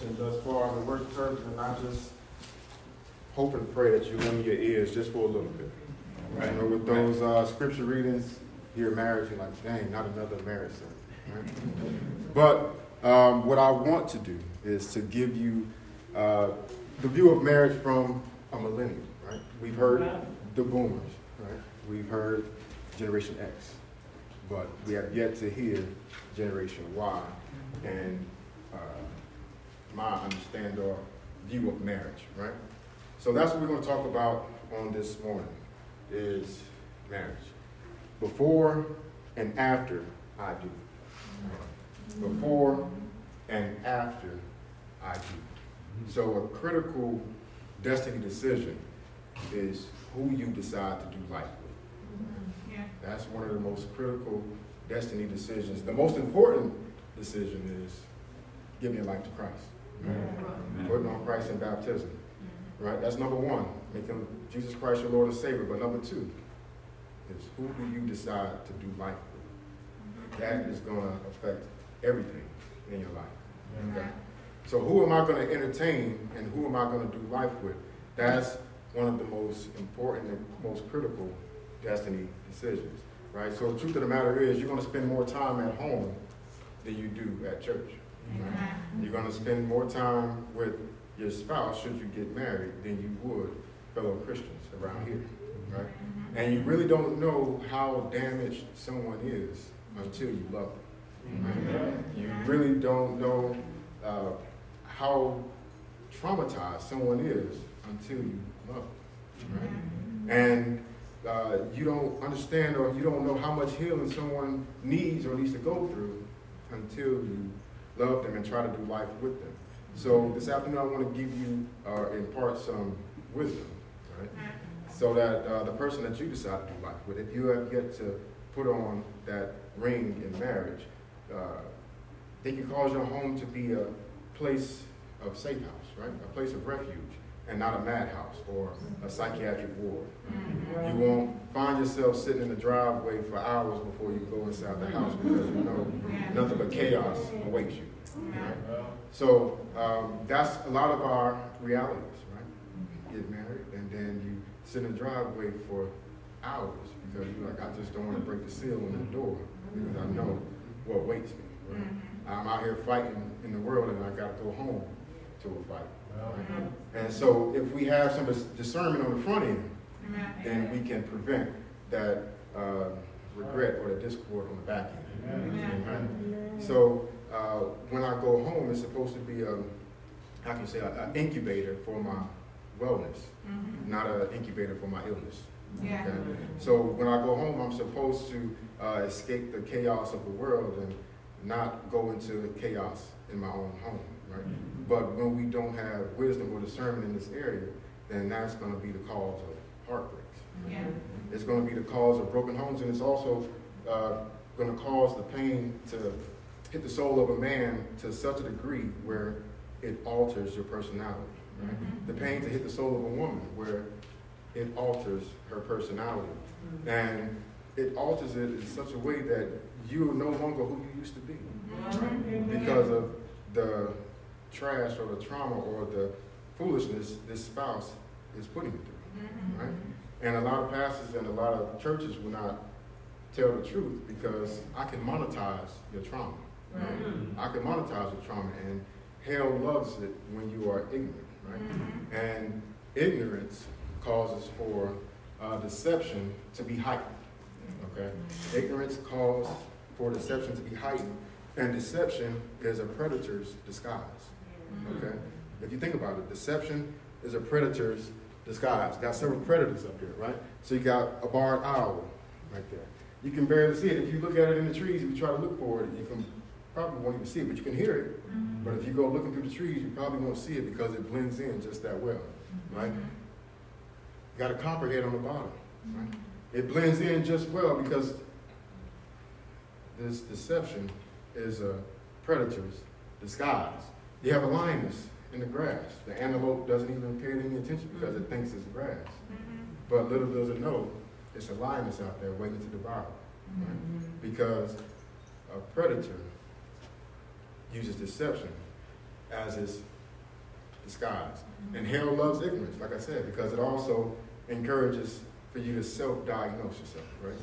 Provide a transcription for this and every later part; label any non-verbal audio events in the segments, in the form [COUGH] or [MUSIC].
attention thus far on the word purpose and I just hope and pray that you limit your ears just for a little bit. Right. You know, with those uh, scripture readings, your marriage, you're like, dang, not another marriage Right? But um, what I want to do is to give you uh, the view of marriage from a millennial. Right? We've heard the boomers. Right? We've heard Generation X, but we have yet to hear Generation Y and uh, my understand or view of marriage. Right? So that's what we're going to talk about on this morning is marriage. Before and after I do. Before and after I do. So a critical destiny decision is who you decide to do life with. Yeah. That's one of the most critical destiny decisions. The most important decision is giving your life to Christ. Right? Putting on Christ in baptism. Mm-hmm. Right? That's number one, making Jesus Christ your Lord and Savior. But number two is who do you decide to do life with? Mm-hmm. That is going to affect everything in your life. Mm-hmm. Okay? So who am I going to entertain and who am I going to do life with? That's one of the most important and most critical destiny decisions. Right? So the truth of the matter is you're going to spend more time at home than you do at church. Right? You're going to spend more time with your spouse, should you get married, than you would fellow Christians around here, right? Mm-hmm. And you really don't know how damaged someone is until you love them. Right? You really don't know uh, how traumatized someone is until you love them. Right? And uh, you don't understand or you don't know how much healing someone needs or needs to go through until you love them and try to do life with them. So this afternoon, I want to give you, uh, impart some wisdom, right? So that uh, the person that you decide to do life with, if you have yet to put on that ring in marriage, uh, they can cause your home to be a place of safe house, right? A place of refuge and not a madhouse or a psychiatric ward. You won't find yourself sitting in the driveway for hours before you go inside the house because you know nothing but chaos awaits you. Right? So um, that's a lot of our realities, right? You get married and then you sit in the driveway for hours because you're like, I just don't want to break the seal on the door because I know what waits me. Right? Mm-hmm. I'm out here fighting in the world and I got to go home to a fight. Right? And so if we have some discernment on the front end, then we can prevent that uh, regret or the discord on the back end. Amen. So uh, when I go home, it's supposed to be a, how can you say, an incubator for my wellness, mm-hmm. not an incubator for my illness. Yeah. Okay? So when I go home, I'm supposed to uh, escape the chaos of the world and not go into chaos in my own home, right? But when we don't have wisdom or discernment in this area, then that's going to be the cause of heartbreaks. Yeah. It's going to be the cause of broken homes, and it's also uh, going to cause the pain to hit the soul of a man to such a degree where it alters your personality. Right? Mm-hmm. The pain to hit the soul of a woman where it alters her personality. Mm-hmm. And it alters it in such a way that you are no longer who you used to be. Mm-hmm. Because of the trash or the trauma or the foolishness this spouse is putting you through. Mm-hmm. Right? And a lot of pastors and a lot of churches will not tell the truth because I can monetize your trauma. Mm-hmm. I can monetize your trauma, and hell loves it when you are ignorant, right? Mm-hmm. And ignorance causes for uh, deception to be heightened. Okay, mm-hmm. ignorance causes for deception to be heightened, and deception is a predator's disguise. Mm-hmm. Okay, if you think about it, deception is a predator's disguise. Got several predators up here, right? So you got a barred owl right there. You can barely see it. If you look at it in the trees, if you try to look for it, you can probably won't even see it, but you can hear it. Mm-hmm. But if you go looking through the trees, you probably won't see it because it blends in just that well, mm-hmm. right? You got a copperhead on the bottom, right? Mm-hmm. It blends in just well because this deception is a predator's disguise. You have a lioness in the grass. The antelope doesn't even pay any attention because it thinks it's grass. Mm-hmm. But little does it know, it's a lioness out there waiting to devour. Right? Mm-hmm. Because a predator uses deception as its disguise. And hell loves ignorance, like I said, because it also encourages for you to self-diagnose yourself, right?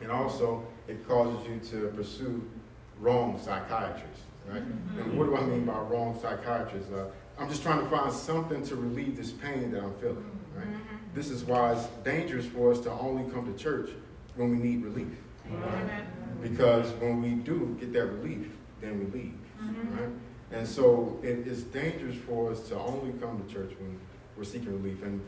And also, it causes you to pursue wrong psychiatrists, right? And what do I mean by wrong psychiatrists? Uh, I'm just trying to find something to relieve this pain that I'm feeling, right? This is why it's dangerous for us to only come to church when we need relief. Right? Because when we do get that relief, then we leave, right? And so it is dangerous for us to only come to church when we're seeking relief. And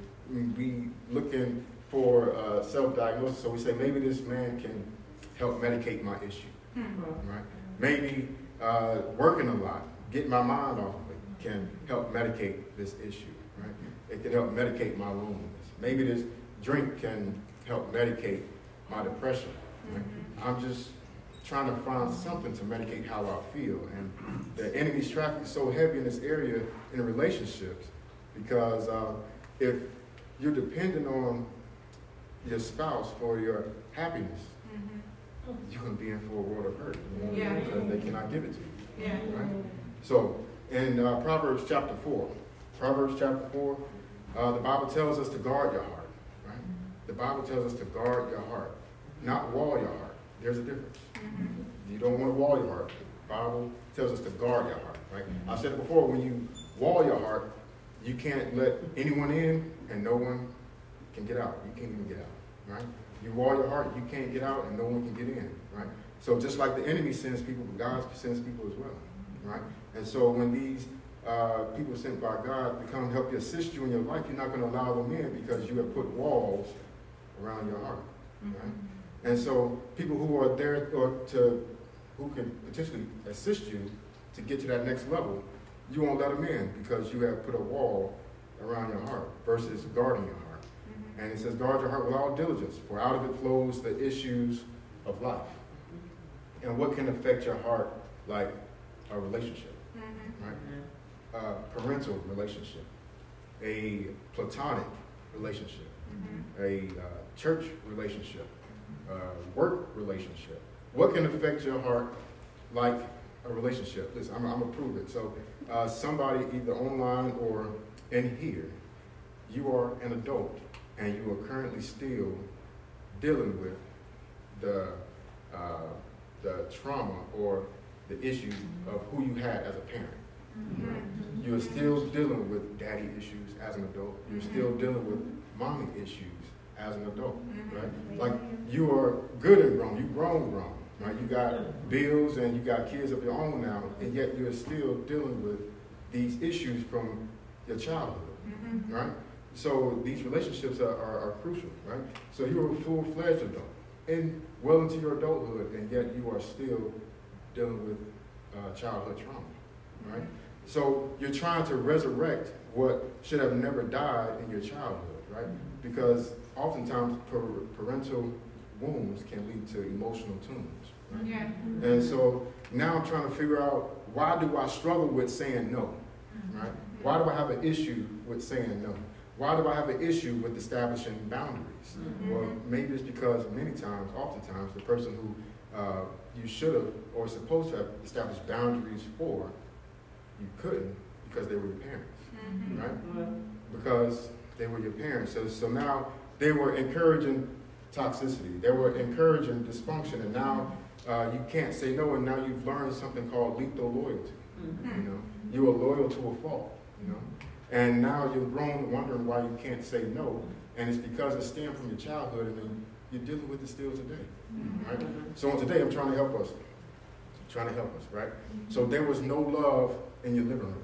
we looking for uh, self-diagnosis. So we say maybe this man can help medicate my issue, mm-hmm. right? Maybe uh, working a lot, getting my mind off of it, can help medicate this issue, right? It can help medicate my loneliness. Maybe this drink can help medicate my depression. Right? Mm-hmm. I'm just trying to find something to medicate how I feel. And the enemy's traffic is so heavy in this area in relationships because uh, if you're dependent on your spouse for your happiness. You're going to be in for a world of hurt yeah. because they cannot give it to you. Yeah. Right? So, in uh, Proverbs chapter 4, Proverbs chapter 4, uh, the Bible tells us to guard your heart. Right? The Bible tells us to guard your heart, not wall your heart. There's a difference. Mm-hmm. You don't want to wall your heart. The Bible tells us to guard your heart. Right? Mm-hmm. I've said it before. When you wall your heart, you can't let anyone in, and no one can get out. You can't even get out. Right? You wall your heart, you can't get out, and no one can get in. Right? So just like the enemy sends people, God sends people as well. Right? And so when these uh, people sent by God to come help you assist you in your life, you're not going to allow them in because you have put walls around your heart. Right? Mm-hmm. And so people who are there or to who can potentially assist you to get to that next level, you won't let them in because you have put a wall around your heart versus guarding your heart. Mm-hmm. And it says, guard your heart with all diligence, for out of it flows the issues of life. And what can affect your heart like a relationship, mm-hmm. right? A parental relationship, a platonic relationship, mm-hmm. a uh, church relationship, uh, work relationship. What can affect your heart like a relationship? Listen, I'm, I'm going to prove it. So, uh, somebody either online or in here, you are an adult and you are currently still dealing with the, uh, the trauma or the issues of who you had as a parent. Mm-hmm. You're still dealing with daddy issues as an adult. You're still dealing with mommy issues as an adult, mm-hmm. right? Like you are good and grown, you grown grown, right? You got bills and you got kids of your own now, and yet you're still dealing with these issues from your childhood, mm-hmm. right? So these relationships are, are, are, crucial, right? So you're a full-fledged adult and well into your adulthood, and yet you are still dealing with uh, childhood trauma, right? Mm-hmm. So you're trying to resurrect what should have never died in your childhood, right? Because oftentimes parental wounds can lead to emotional tumours. Right? Yeah. And so now I'm trying to figure out why do I struggle with saying no? Right? Why do I have an issue with saying no? Why do I have an issue with establishing boundaries? Mm-hmm. Well, maybe it's because many times, oftentimes, the person who uh, you should have or supposed to have established boundaries for, you couldn't because they were your parents, mm-hmm. right? Because they were your parents. So, so now they were encouraging toxicity. They were encouraging dysfunction, and now uh, you can't say no. And now you've learned something called lethal loyalty. Mm-hmm. You know, you are loyal to a fault. You know, and now you're grown, wondering why you can't say no, and it's because it stemmed from your childhood, and you're dealing with it still today. Mm-hmm. Right? So on today, I'm trying to help us. I'm trying to help us, right? Mm-hmm. So there was no love in your living room.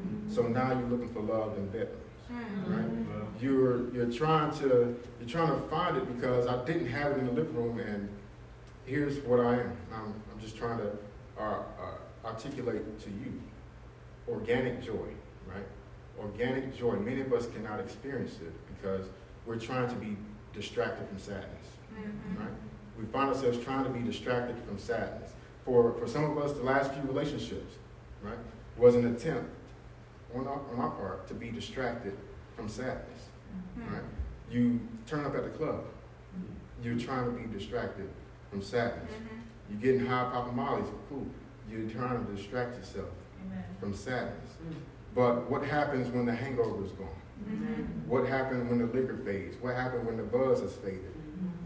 Mm-hmm. So now you're looking for love in bedrooms. Right? You're you're trying to you're trying to find it because I didn't have it in the living room, and here's what I am. I'm, I'm just trying to uh, uh, articulate to you organic joy? Organic joy. Many of us cannot experience it because we're trying to be distracted from sadness, mm-hmm. right? We find ourselves trying to be distracted from sadness. For for some of us, the last few relationships, right, was an attempt on our, on our part to be distracted from sadness. Mm-hmm. Right? You turn up at the club. You're trying to be distracted from sadness. Mm-hmm. You're getting high popping mollies, cool. You're trying to distract yourself from sadness. But what happens when the hangover is gone? What happened when the liquor fades? What happened when the buzz has faded?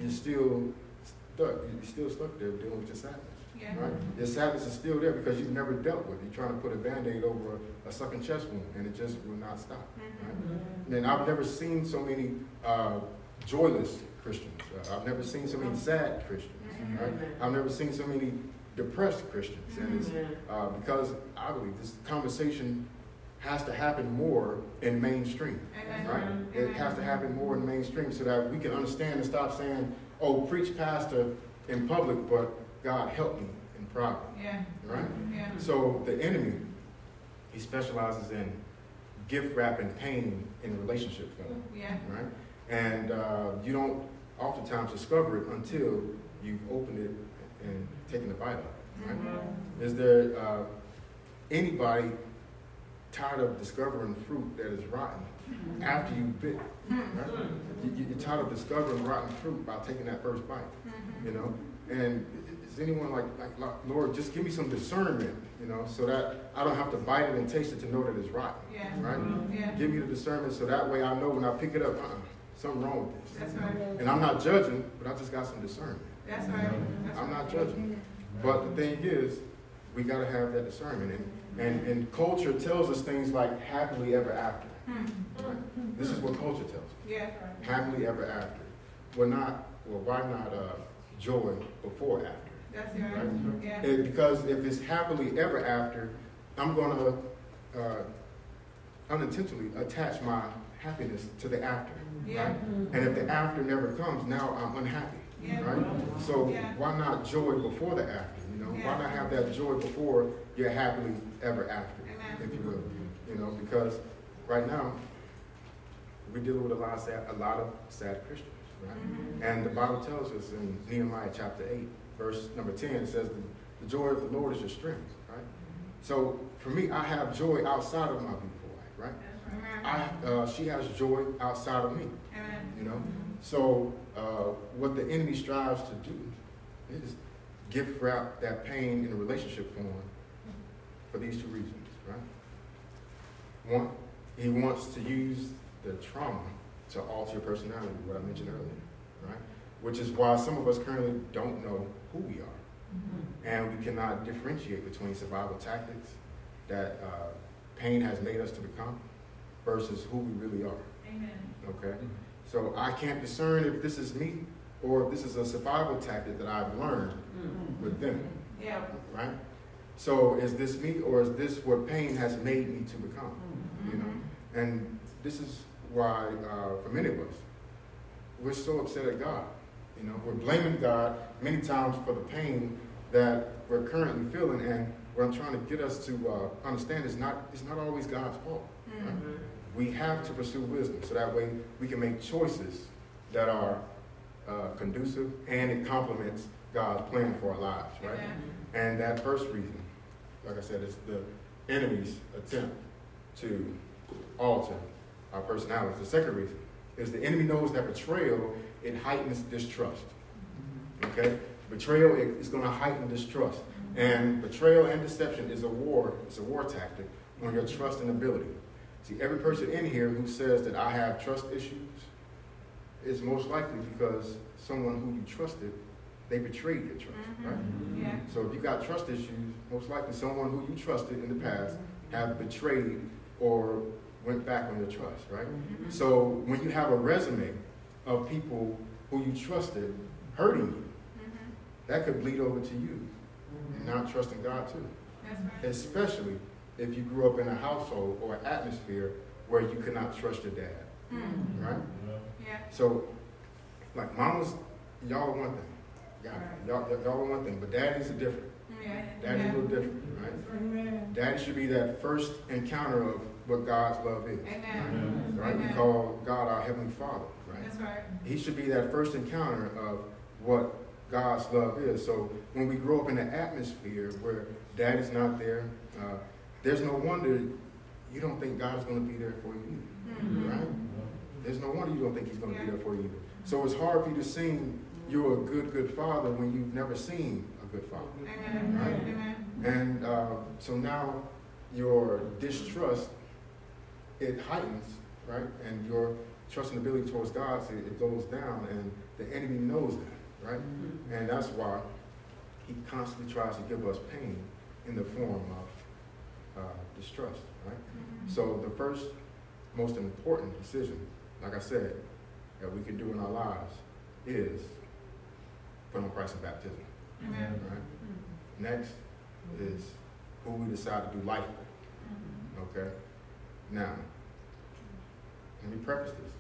You're still stuck. You're still stuck there dealing with your sadness. Yeah. Right? Your sadness is still there because you've never dealt with it. You're trying to put a band-aid over a, sucking chest wound and it just will not stop. Right? And I've never seen so many uh, joyless Christians. Uh, I've never seen so many sad Christians. Right? I've never seen so many depressed Christians. And it's uh, because I believe this conversation has to happen more in mainstream. Amen. Right? It has to happen more in mainstream so that we can understand and stop saying, oh, preach pastor in public, but God help me in private. Yeah. Right? Yeah. So the enemy, he specializes in gift wrapping pain in relationship form. Yeah. Right? And uh, you don't oftentimes discover it until you've opened it and taken a bite of it. Right? Is there uh, anybody tired of discovering fruit that is rotten mm-hmm. after you've bit? Mm-hmm. Right? You, you're tired of discovering rotten fruit by taking that first bite, mm-hmm. you know? And is anyone like, like, like, Lord, just give me some discernment, you know, so that I don't have to bite it and taste it to know that it's rotten, Yeah. right? Yeah. Give me the discernment so that way I know when I pick it up, uh-uh, something wrong with this. That's right. And I'm not judging, but I just got some discernment. That's right. That's I'm right. not judging. But the thing is, we got to have that discernment. And, and, and culture tells us things like happily ever after. Right? This is what culture tells us. Yeah. Happily ever after. We're not, well, why not uh, joy before after? That's right. Right? Yeah. And because if it's happily ever after, I'm going to uh, unintentionally attach my happiness to the after. Yeah. Right? And if the after never comes, now I'm unhappy. Yeah. Right? So why not joy before the after? Know, why not have that joy before you're happily ever after, Amen. if you will? You know, because right now we're dealing with a lot of sad, a lot of sad Christians, right? Mhm. And the Bible tells us in Nehemiah chapter eight, verse number ten, it says, "The joy of the Lord is your strength." Right? So for me, I have joy outside of my beautiful wife, right? I, uh, she has joy outside of me. You know, so uh, what the enemy strives to do is gift wrap that pain in a relationship form for these two reasons, right? One, he wants to use the trauma to alter your personality, what I mentioned earlier, right? Which is why some of us currently don't know who we are, and we cannot differentiate between survival tactics that uh, pain has made us to become versus who we really are. Amen. Okay? So I can't discern if this is me or if this is a survival tactic that I've learned with them, Yeah. right? So is this me or is this what pain has made me to become? You know? And this is why, uh, for many of us, we're so upset at God. You know, we're blaming God many times for the pain that we're currently feeling, and what I'm trying to get us to uh, understand is not it's not always God's fault. Right? we have to pursue wisdom so that way we can make choices that are uh, conducive and it complements God's plan for our lives, right? Amen. And that first reason, like I said, is the enemy's attempt to alter our personalities. The second reason is the enemy knows that betrayal, it heightens distrust. Okay? Betrayal is going to heighten distrust. And betrayal and deception is a war, it's a war tactic on your trust and ability. See, every person in here who says that I have trust issues is most likely because someone who you trusted, they betrayed your trust, mm-hmm. right? Yeah. So if you got trust issues, most likely someone who you trusted in the past have betrayed or went back on your trust, right? Mm-hmm. So when you have a resume of people who you trusted hurting you, mm-hmm. that could bleed over to you, and not trusting God too. That's right. Especially if you grew up in a household or an atmosphere where you could not trust your dad, Mm. right? Yeah. So, like mamas, y'all are one thing. Y'all, y'all, y'all are one thing, but daddies are different. Yeah. Daddy's a little different, right? Daddy should be that first encounter of what God's love is. Amen. Right? We call God our Heavenly Father, right? That's right. He should be that first encounter of what God's love is. So when we grow up in an atmosphere where daddy's not there, uh, there's no wonder you don't think God is going to be there for you either, Mhm. right? There's no wonder you don't think he's going to be there for you either. So it's hard for you to sing you're a good, good father when you've never seen a good father. Amen. Right. Amen. And uh, so now your distrust, it heightens, right? And your trust and ability towards God, it, it goes down, and the enemy knows that, right? And that's why he constantly tries to give us pain in the form of uh, distrust, right? So the first most important decision, like I said, that we can do in our lives is put on Christ in baptism. Amen. Right? Mm-hmm. Next is who we decide to do life with. Mm-hmm. Okay? Now, let me preface this.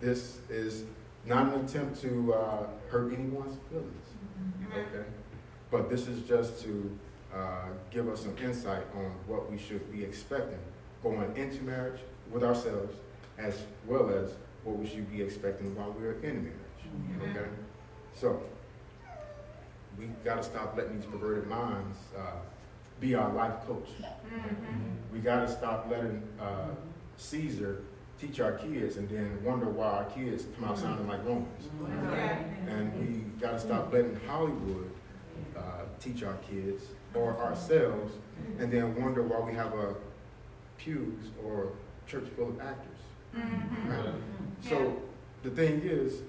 This is not an attempt to uh, hurt anyone's feelings. Amen. Okay? But this is just to uh, give us some insight on what we should be expecting going into marriage with ourselves, as well as what we should be expecting while we're in marriage. Amen. Okay? So, we got to stop letting these perverted minds uh, be our life coach. Mhm. We got to stop letting uh, Caesar teach our kids and then wonder why our kids come out sounding like Romans. Yeah. And we got to stop letting Hollywood uh, teach our kids or ourselves and then wonder why we have a pews or church full of actors. Mhm. Right? So the thing is,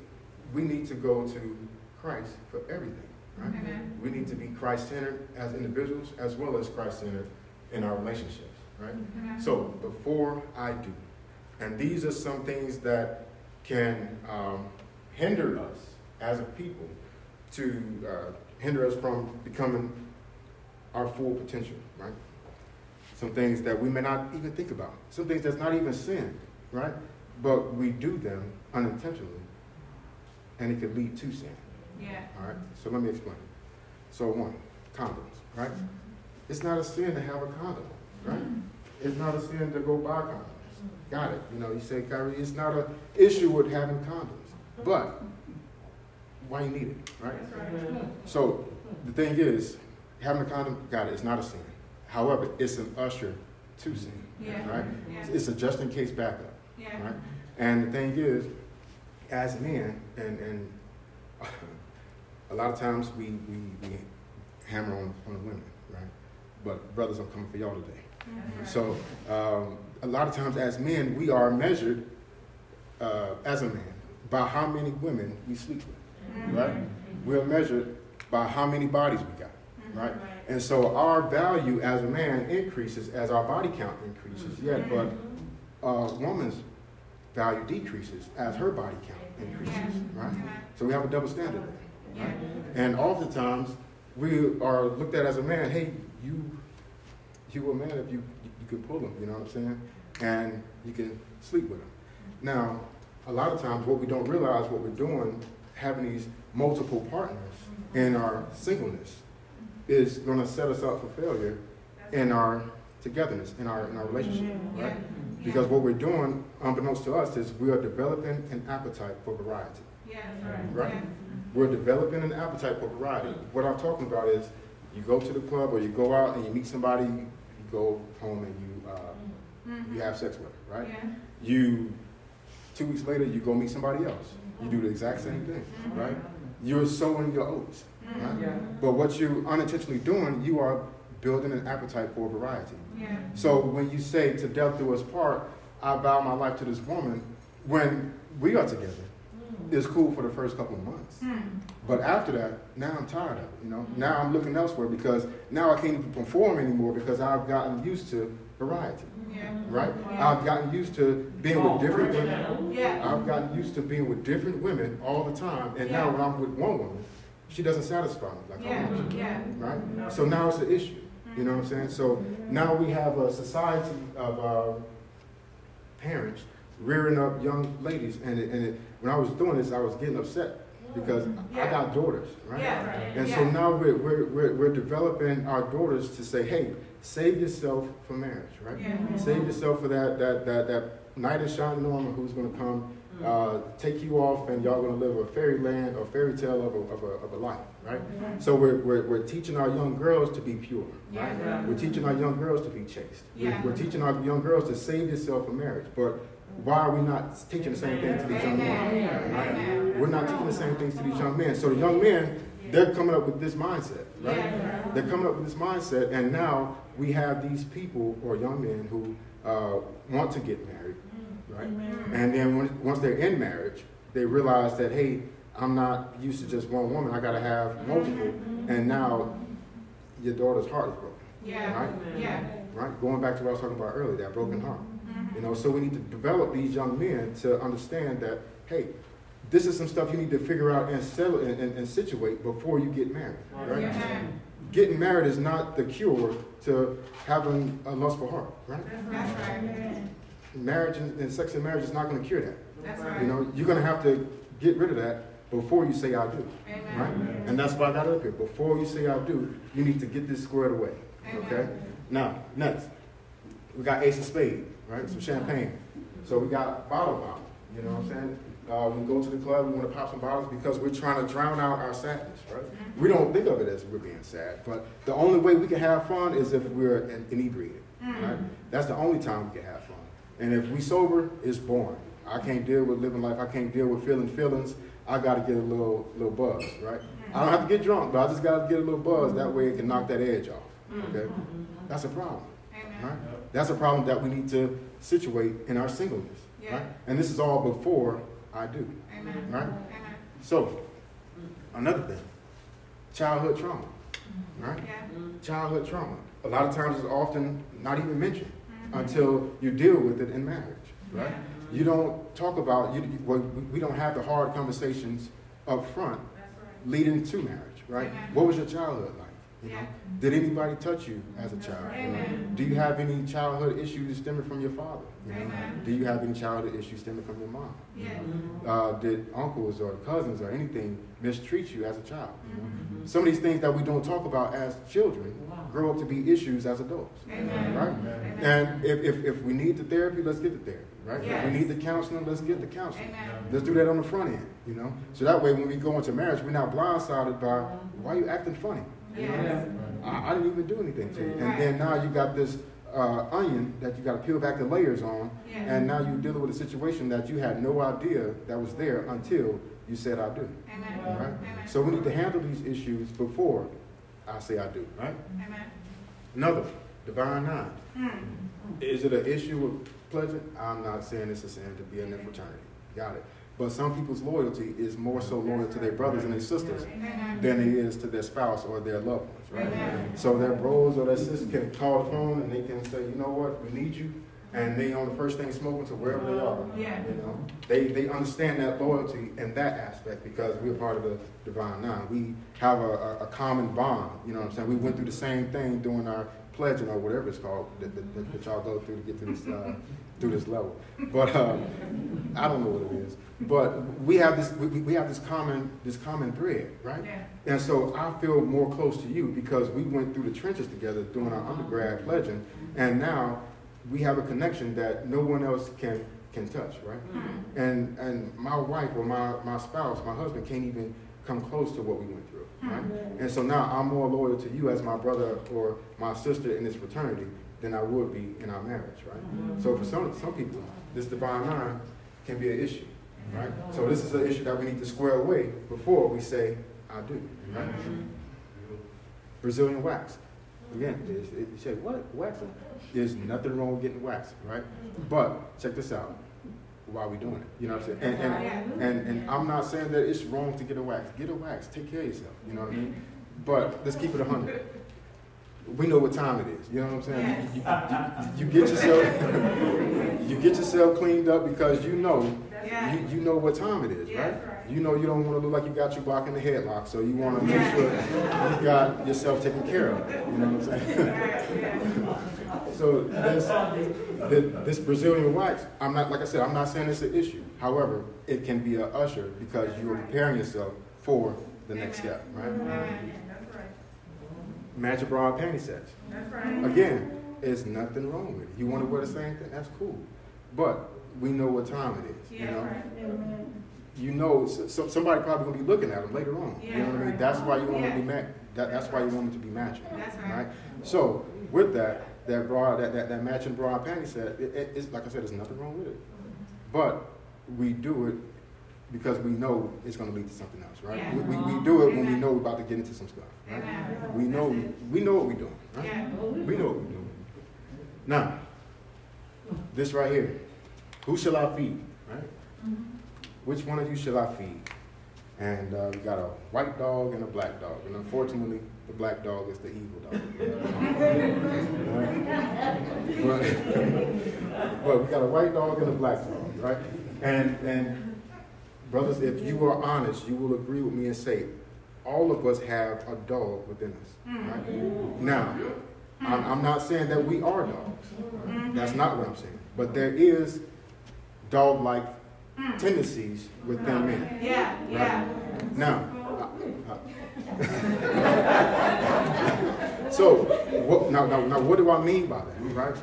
we need to go to Christ for everything. Right? Amen. We need to be Christ-centered as individuals as well as Christ-centered in our relationships. Right? Amen. So before I do, and these are some things that can um, hinder us as a people to uh, hinder us from becoming our full potential, right? Some things that we may not even think about, some things that's not even sin, right? But we do them unintentionally, and it could lead to sin. Yeah. All right, so let me explain. So one, condoms, right? It's not a sin to have a condom, right? It's not a sin to go buy condoms. Got it? You know, you say, Kyrie, it's not an issue with having condoms, but why you need it, right? So the thing is, having a condom, got it, it's not a sin. However, it's an usher to sin, Yeah. right? Yeah. It's a just in case backup. Yeah. Right? And the thing is, as men, and, and [LAUGHS] a lot of times we, we, we hammer on, on the women, right? But brothers, I'm coming for y'all today. Mhm. So um, a lot of times as men, we are measured uh, as a man by how many women we sleep with, Mhm. right? We're measured by how many bodies we got, Mhm. right? And so our value as a man increases as our body count increases, yet, but a woman's value decreases as her body count increases, right? So we have a double standard there. And oftentimes, we are looked at as a man, hey, you, you a man if you, you can pull him, you know what I'm saying? And you can sleep with him. Now, a lot of times what we don't realize what we're doing, having these multiple partners in our singleness, is gonna set us up for failure in our togetherness, in our, in our relationship, mm-hmm. Yeah. right? Because what we're doing, unbeknownst to us, is we are developing an appetite for variety. Yeah. Right. Yeah. We're developing an appetite for variety. What I'm talking about is you go to the club or you go out and you meet somebody, you go home and you uh, Mhm. you have sex with, her, right? Yeah. You two weeks later you go meet somebody else. You do the exact same thing, right? You're sowing your oats, right? Mhm. But what you're unintentionally doing, you are building an appetite for variety. Yeah. So when you say to death do us part, I vow my life to this woman, when we are together, it's cool for the first couple of months. Hmm. But after that, now I'm tired of it. You know, now I'm looking elsewhere because now I can't even perform anymore because I've gotten used to variety, Yeah. right? Yeah. I've gotten used to being with different women. Yeah. I've gotten used to being with different women all the time, and now when I'm with one woman, she doesn't satisfy me like I Yeah. want to, Yeah. right? So now it's an issue. You know what I'm saying? So now we have a society of uh, parents rearing up young ladies, and it, and it, when I was doing this, I was getting upset because I got daughters, right? Yeah. And so now we're, we're, we're, we're developing our daughters to say, hey, save yourself for marriage, right? Yeah. Save yourself for that, that, that, that knight in shining armor who's going to come uh, take you off and y'all going to live a fairyland or fairy tale of a, of a, of a life, right? So we're, we're, we're teaching our young girls to be pure, right? Yeah. We're teaching our young girls to be chaste. We're- We're teaching our young girls to save yourself for marriage. But why are we not teaching the same thing to these young men? Right? We're not teaching the same things to these young men. So the young men, they're coming up with this mindset, right? They're coming up with this mindset, and now we have these people or young men who uh, want to get married, right? And then once they're in marriage, they realize that hey, I'm not used to just one woman. I got to have multiple, and now your daughter's heart is broken, Yeah. Right. Yeah. right? Going back to what I was talking about earlier, that broken heart. You know, so we need to develop these young men to understand that, hey, this is some stuff you need to figure out and settle and, and, and situate before you get married, right? Yeah. Getting married is not the cure to having a lustful heart, right? That's right. Marriage and, and sex in marriage is not going to cure that. That's right. You know, you're going to have to get rid of that before you say I do, Amen. right? And that's why I got up here. Before you say I do, you need to get this squared away, okay? Now, next, we got Ace of Spades, right? Some champagne. So we got bottle bottle. You know what I'm saying? Uh, we go to the club, we want to pop some bottles because we're trying to drown out our sadness, right? Mm-hmm. We don't think of it as we're being sad, but the only way we can have fun is if we're in- inebriated, mm-hmm. right? That's the only time we can have fun. And if we sober, it's boring. I can't deal with living life. I can't deal with feeling feelings. I got to get a little little buzz, right? I don't have to get drunk, but I just got to get a little buzz. That way, it can knock that edge off. Mm-hmm. Okay, that's a problem, right? That's a problem that we need to situate in our singleness, Yeah. right? And this is all before I do, Amen. right? Amen. So, another thing, childhood trauma, right? Yeah. Childhood trauma. A lot of times it's often not even mentioned Mhm. until you deal with it in marriage, right? Yeah. You don't talk about, you, you- well, we don't have the hard conversations up front right. leading to marriage, right? Amen. What was your childhood like? You know? Yeah. Did anybody touch you as a child? Amen. Do you have any childhood issues stemming from your father? You know? Do you have any childhood issues stemming from your mom? Yeah. Uh, did uncles or cousins or anything mistreat you as a child? You know? Mhm. Some of these things that we don't talk about as children grow up to be issues as adults. Amen. Right? Amen. And if, if, if we need the therapy, let's get the therapy, right? If we need the counseling, let's get the counseling. Amen. Let's do that on the front end, you know? So that way when we go into marriage, we're not blindsided by, why are you acting funny? You know? Yes. I, I didn't even do anything to you. And Right. then now you got this uh, onion that you got to peel back the layers on, Yeah. and now you're dealing with a situation that you had no idea that was there until you said I do. Amen. All right? Amen. So we need to handle these issues before I say I do, right? Amen. Another, divine nine. Mm. Is it an issue of pledging? I'm not saying it's a sin to be in a fraternity. Got it. But some people's loyalty is more so loyal to their brothers and their sisters than it is to their spouse or their loved ones, right? So their bros or their sisters can call the phone and they can say, you know what, we need you. And they on the first thing smoking to wherever they are. Yeah. You know, they, they understand that loyalty in that aspect because we're part of the divine nine. We have a, a, a common bond. You know what I'm saying? We went through the same thing during our pledging or whatever it's called that, that, that, that y'all go through to get to this uh, through this level. But um, I don't know what it is. But we have this we, we have this common this common thread, right? Yeah. And so I feel more close to you because we went through the trenches together doing our undergrad pledging, and now we have a connection that no one else can can touch, right? Mm. And and my wife or my, my spouse, my husband can't even come close to what we went through, right? And so now I'm more loyal to you as my brother or my sister in this fraternity than I would be in our marriage, right? Mm-hmm. So for some some people, this divine nine can be an issue, right? So this is an issue that we need to square away before we say I do, right? Mm-hmm. Brazilian wax. Again, it, you say, what, waxing? There's nothing wrong with getting waxed, right? Mm-hmm. But check this out. Why are we doing it? You know what I'm saying? And, and, and, and I'm not saying that it's wrong to get a wax. Get a wax. Take care of yourself. You know what I mean? But let's keep it a hundred. We know what time it is. You know what I'm saying? You, you, you, you get yourself, [LAUGHS] you get yourself cleaned up because you know, you, you know what time it is, Yeah, right? right. You know you don't want to look like you got your block in the headlock, so you want to make sure you got yourself taken care of. You know what I'm saying? So this, this Brazilian wax, I'm not, like I said, I'm not saying it's an issue. However, it can be a usher because you are preparing yourself for the next step, right? Amen. That's right. Match bra and panty sets. That's right. Again, there's nothing wrong with it. You want to wear the same thing, that's cool. But we know what time it is, you know? right. You know, so, so- somebody probably gonna be looking at them later on. You know what I mean? That's why you want them to be ma- that, that's why you want them to be matching. That's right. So with that, that bra, that, that, that matching bra and panty set, it, it- it's, like I said, there's nothing wrong with it. But we do it because we know it's going to lead to something else, right? Yeah. We, we, we do it when we know we're about to get into some stuff, right? Amen. We know we know what we're doing, right? Yeah. We know what we're doing. Now, this right here, who shall I feed, right? Which one of you shall I feed? And uh, we got a white dog and a black dog, and unfortunately, the black dog is the evil dog. [LAUGHS] Right? But, but we got a white dog and a black dog, right? And and brothers, if you are honest, you will agree with me and say, all of us have a dog within us, right? Mm-hmm. Now, I'm, I'm not saying that we are dogs. Mm-hmm. That's not what I'm saying. But there is dog-like mm. tendencies within men. Yeah, yeah. Now, [LAUGHS] [LAUGHS] so what, now, now, now, what do I mean by that, right?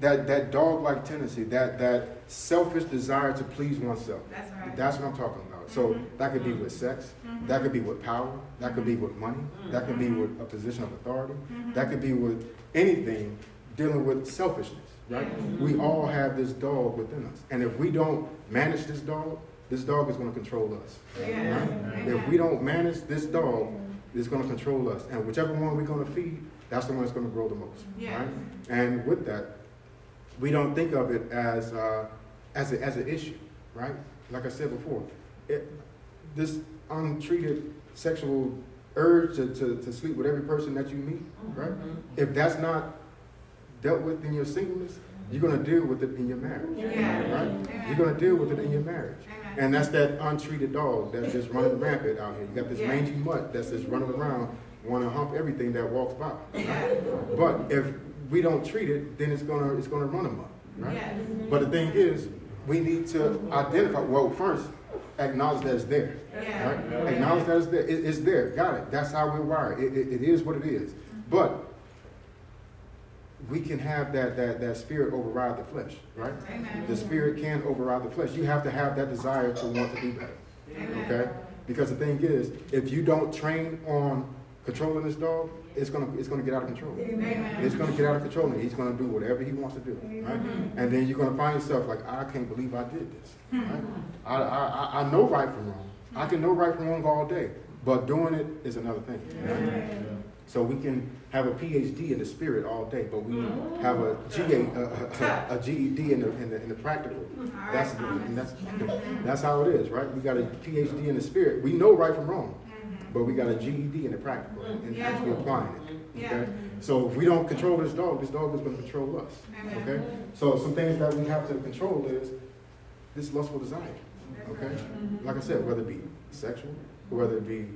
That that dog-like tendency, that that selfish desire to please oneself. That's right. That's what I'm talking about. So mm-hmm. that could be mm-hmm. with sex, mm-hmm. that could be with power, that could be with money, that could be with a position of authority, that could be with anything dealing with selfishness, right? We all have this dog within us. And if we don't manage this dog, this dog is going to control us. Yeah. Right? If we don't manage this dog, it's going to control us. And whichever one we're going to feed, that's the one that's going to grow the most. Yeah. Right? And with that, we don't think of it as uh, as a, as an issue, right? Like I said before, it, this untreated sexual urge to, to, to sleep with every person that you meet, right? If that's not dealt with in your singleness, you're going to deal with it in your marriage, Yeah. right? Amen. You're going to deal with it in your marriage. And that's that untreated dog that's just running rampant out here. You got this Yeah. mangy mutt that's just running around, want to hump everything that walks by. Yeah. But if we don't treat it, then it's gonna it's gonna run amok, right? Yes. But the thing is, we need to identify. Well, first, acknowledge that it's there, Yeah. right? Acknowledge that it's there. It- it's there. Got it. That's how we're wired. It, it, it is what it is. Mm-hmm. But we can have that that that spirit override the flesh, right? Amen. The spirit can override the flesh. You have to have that desire to want to do better. Amen. Okay? Because the thing is, if you don't train on controlling this dog, it's gonna it's gonna get out of control. Amen. It's gonna get out of control and he's gonna do whatever he wants to do. Right? And then you're gonna find yourself like, I can't believe I did this. Right? I, I, I- I know right from wrong. I can know right from wrong all day. But doing it is another thing. right? So we can have a PhD in the spirit all day, but we have a GA, a, a, a GED in the, in the in the practical. That's that's that's how it is, right? We got a PhD in the spirit. We know right from wrong, but we got a GED in the practical and, and Yeah. actually applying it. Mm-hmm. Yeah. Okay. So if we don't control this dog, this dog is going to control us. Amen. Okay. So some things that we have to control is this lustful desire. Okay. Mm-hmm. Like I said, whether it be sexual, whether it be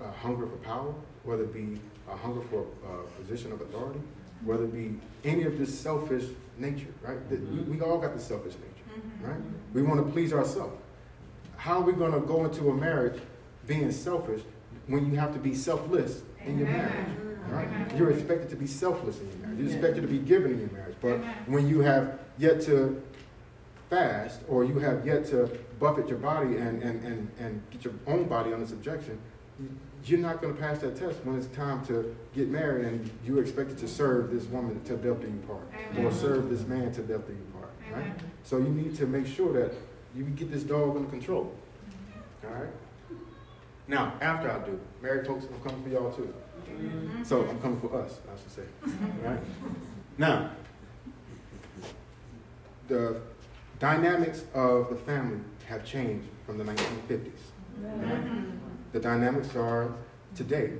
uh, hunger for power, whether it be a hunger for a position of authority, whether it be any of this selfish nature, right? That We, we all got the selfish nature, mm-hmm. right? We want to please ourselves. How are we going to go into a marriage being selfish when you have to be selfless in your marriage? Mm-hmm. Right? You're expected to be selfless in your marriage. You're expected to be given in your marriage. But Amen. when you have yet to fast or you have yet to buffet your body and, and, and, and get your own body under subjection, you- you're not going to pass that test when it's time to get married and you're expected to serve this woman till death do you part or serve this man till death do you part. Right? Amen. So you need to make sure that you get this dog under control. Mm-hmm. All right? Now, after I do, married folks, I'm coming for y'all too. Mm-hmm. So I'm coming for us, I should say. Mm-hmm. Right? Now, the dynamics of the family have changed from the 1950s. Mm-hmm. right? The dynamics are today.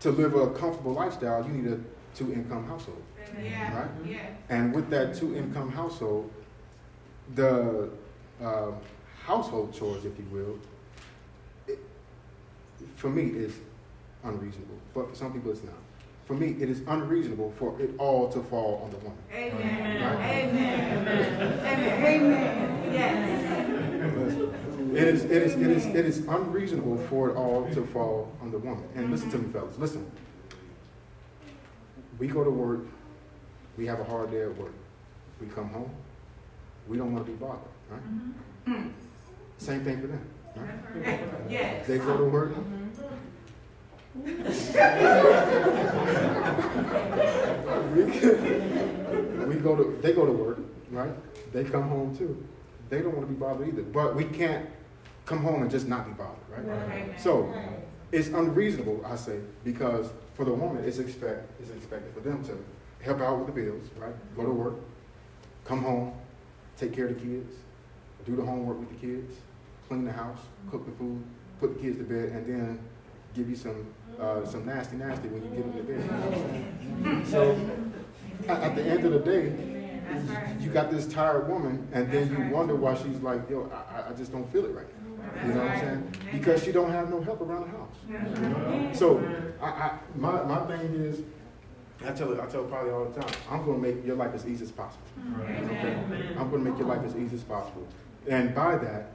To live a comfortable lifestyle, you need a two-income household. Yeah. Right? Yeah. And with that two-income household, the uh, household chores, if you will, for me is unreasonable, but for some people it's not. For me, it is unreasonable for it all to fall on the woman. Amen. Right? Amen. Amen. Amen. Yes. It is, it is, it is, it is unreasonable for it all to fall on the woman. And listen to me, fellas. Listen. We go to work. We have a hard day at work. We come home. We don't want to be bothered, right? Mm-hmm. Same thing for them. Right? Yes. They go to work. we, we go to they go to work, right? They come home too. they don't want to be bothered either. But we can't come home and just not be bothered, right? Amen. So it's unreasonable, I say, because for the woman, it's expect it's expected for them to help out with the bills, right? Go to work, come home, take care of the kids, do the homework with the kids, clean the house, cook the food, put the kids to bed, and then give you some uh, some nasty nasty when you get them to bed. You know what I'm saying? So at, the end of the day, you got this tired woman, and then you wonder why she's like, yo, I, I- just don't feel it right now. You know what I'm saying? Because she don't have no help around the house. You know? So I, I, my, my thing is, I tell it, I tell probably all the time, I'm gonna make your life as easy as possible. Okay? I'm gonna make your life as easy as possible. And by that,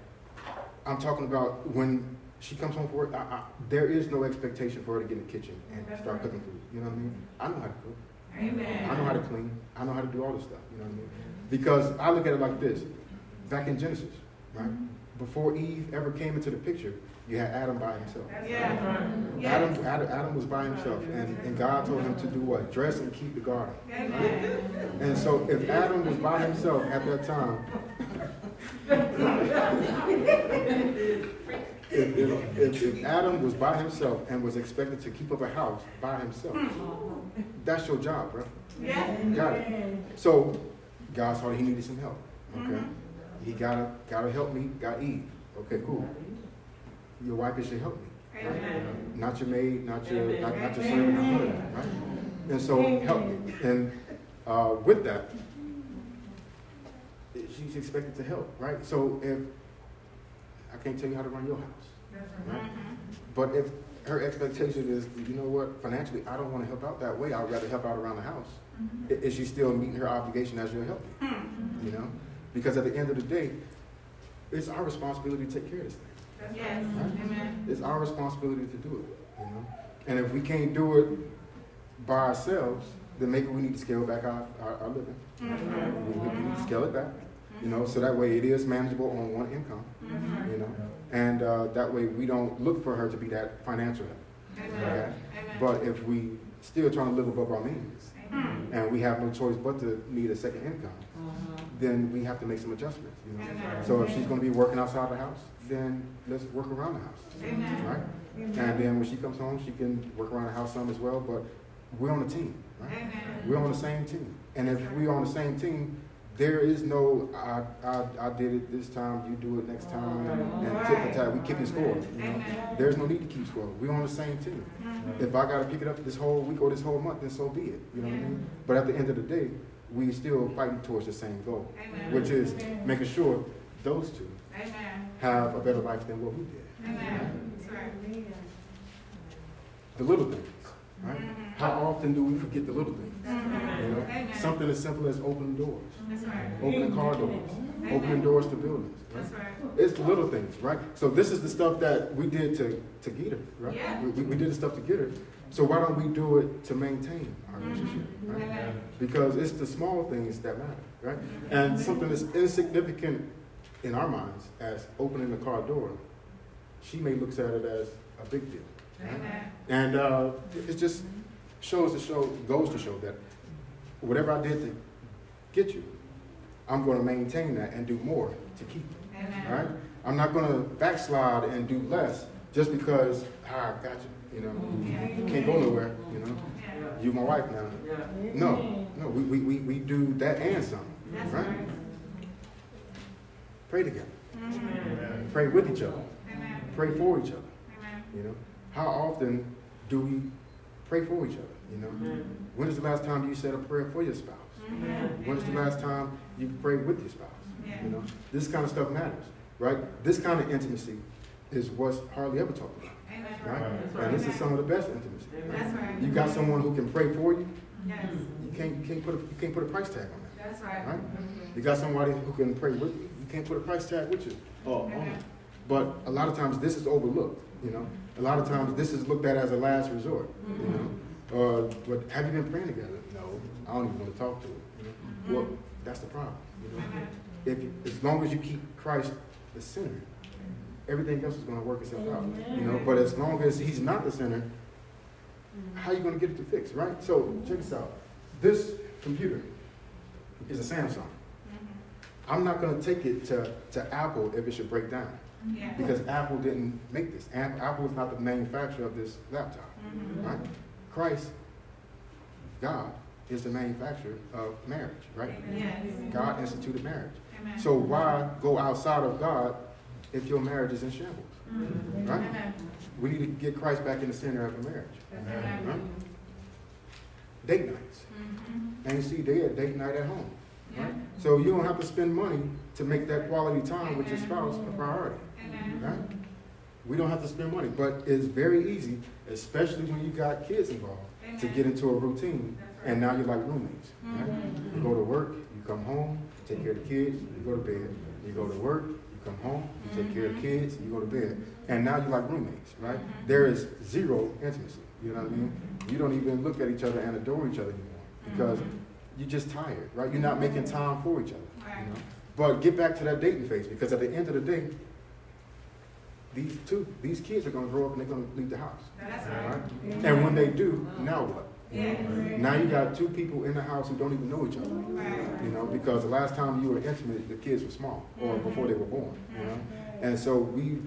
I'm talking about when she comes home from work, I, I, there is no expectation for her to get in the kitchen and start cooking food. You know what I mean? I know how to cook. Amen. I know how to clean. I know how to do all this stuff. You know what I mean? Because I look at it like this. Back in Genesis, right? Mm-hmm. Before Eve ever came into the picture, you had Adam by himself. Yeah. Adam, Yes. Adam, Adam was by himself, and, and God told him to do what? Dress and keep the garden. Amen. And so, if Adam was by himself at that time, if, if, if, if Adam was by himself and was expected to keep up a house by himself, that's your job, bro. Yeah. Got it. So God saw that he needed some help. Okay. He gotta gotta help me. Got Eve. Okay, cool. Your wife is your help me. Amen. Not your maid, not your not, not your servant, not none of that, right? And so help me. And uh, with that, she's expected to help, right? So if I can't tell you how to run your house, mm-hmm. right? But if her expectation is, you know what, financially, I don't want to help out that way. I'd rather help out around the house. Mm-hmm. I- Is she still meeting her obligation as your helping? Mm-hmm. You know, because at the end of the day, it's our responsibility to take care of this thing. Yes. Amen. It's our responsibility to do it. You know, and if we can't do it by ourselves, then maybe we need to scale back our, our, our living. We, we need to scale it back. You know, so that way it is manageable on one income. Mm-hmm. You know, and uh, that way we don't look for her to be that financial help. Okay. Amen. But if we still trying to live above our means, Amen. and we have no choice but to need a second income, uh-huh. then we have to make some adjustments. You know. Amen. So if she's going to be working outside the house, then let's work around the house, Amen. right? And then when she comes home, she can work around the house some as well. But we're on a team, right? Amen. We're on the same team. And if we're on the same team, there is no I, I, I did it this time, you do it next time, and tip for tat. We keep score. You know? There's no need to keep score. We're on the same team. Mm-hmm. If I got to pick it up this whole week or this whole month, then so be it. You know what I mean? But at the end of the day, we still fighting towards the same goal, Amen. which is making sure those two Amen. have a better life than what we did. Amen. The little things, right? Mm-hmm. How often do we forget the little things? You know, something as simple as opening doors, right. opening car doors, opening doors to buildings. Right? That's right. It's little things, right? So this is the stuff that we did to, to get her, right? We, we did the stuff to get her. So why don't we do it to maintain our relationship, right? Because it's the small things that matter, right? And something that's insignificant in our minds as opening the car door, she may look at it as a big deal. Right? And uh, it it just shows to show, goes to show that whatever I did to get you, I'm going to maintain that and do more to keep it. Amen. Right? I'm not going to backslide and do less just because ah, I got you. You know, you can't go nowhere. You know, Yeah. you my wife now. No, no, we, we, we, we do that and some. Right? right. Pray together. Mhm. Pray with each other. Amen. Pray for each other. Amen. You know, how often do we pray for each other? You know, when is the last time you said a prayer for your spouse? Mhm. When is the last time you prayed with your spouse? Yeah. You know, this kind of stuff matters, right? This kind of intimacy is what's hardly ever talked about, Amen. right? And this is some of the best intimacy. right? That's right. You got someone who can pray for you. Yes. You can't, you can't put a, you can't put a price tag on that, That's right. right? You got somebody who can pray with you. You can't put a price tag with you. Oh, on. But a lot of times this is overlooked. You know, a lot of times this is looked at as a last resort. You mm-hmm. know, uh, but have you been praying together? No, I don't even want to talk to it. You know? Well, that's the problem. You know, if you, as long as you keep Christ the center, everything else is going to work itself out. You know, but as long as He's not the center, mm-hmm. how are you going to get it to fix, right? So check this out. This computer is a Samsung. Mm-hmm. I'm not gonna take it to, to Apple if it should break down. Yeah. Because Apple didn't make this. Apple is not the manufacturer of this laptop, Mhm. right? Christ, God, is the manufacturer of marriage, right? Yes. God instituted marriage. Amen. So why go outside of God if your marriage is in shambles? Mhm. Right? Amen. We need to get Christ back in the center of a marriage. Amen. Right? Date nights. Mhm. And you see, they had date night at home. Yeah. Right? So you don't have to spend money to make that quality time with your spouse a priority. Amen. Right? We don't have to spend money, but it's very easy, especially when you got kids involved, to get into a routine, right. and now you're like roommates. Right? Mhm. You go to work, you come home, you take care of the kids, you go to bed. You go to work, you come home, you take care of the kids, you go to bed, and now you're like roommates, right? Mhm. There is zero intimacy. You know what I mean? You don't even look at each other and adore each other anymore because Mhm. you're just tired, right? You're not making time for each other. Right. You know? But get back to that dating phase because at the end of the day, these two, these kids are going to grow up and they're going to leave the house, That's right? right. And when they do, now what? Yes. Now you got two people in the house who don't even know each other. Right. You know, because the last time you were intimate, the kids were small or before they were born. You know, and so we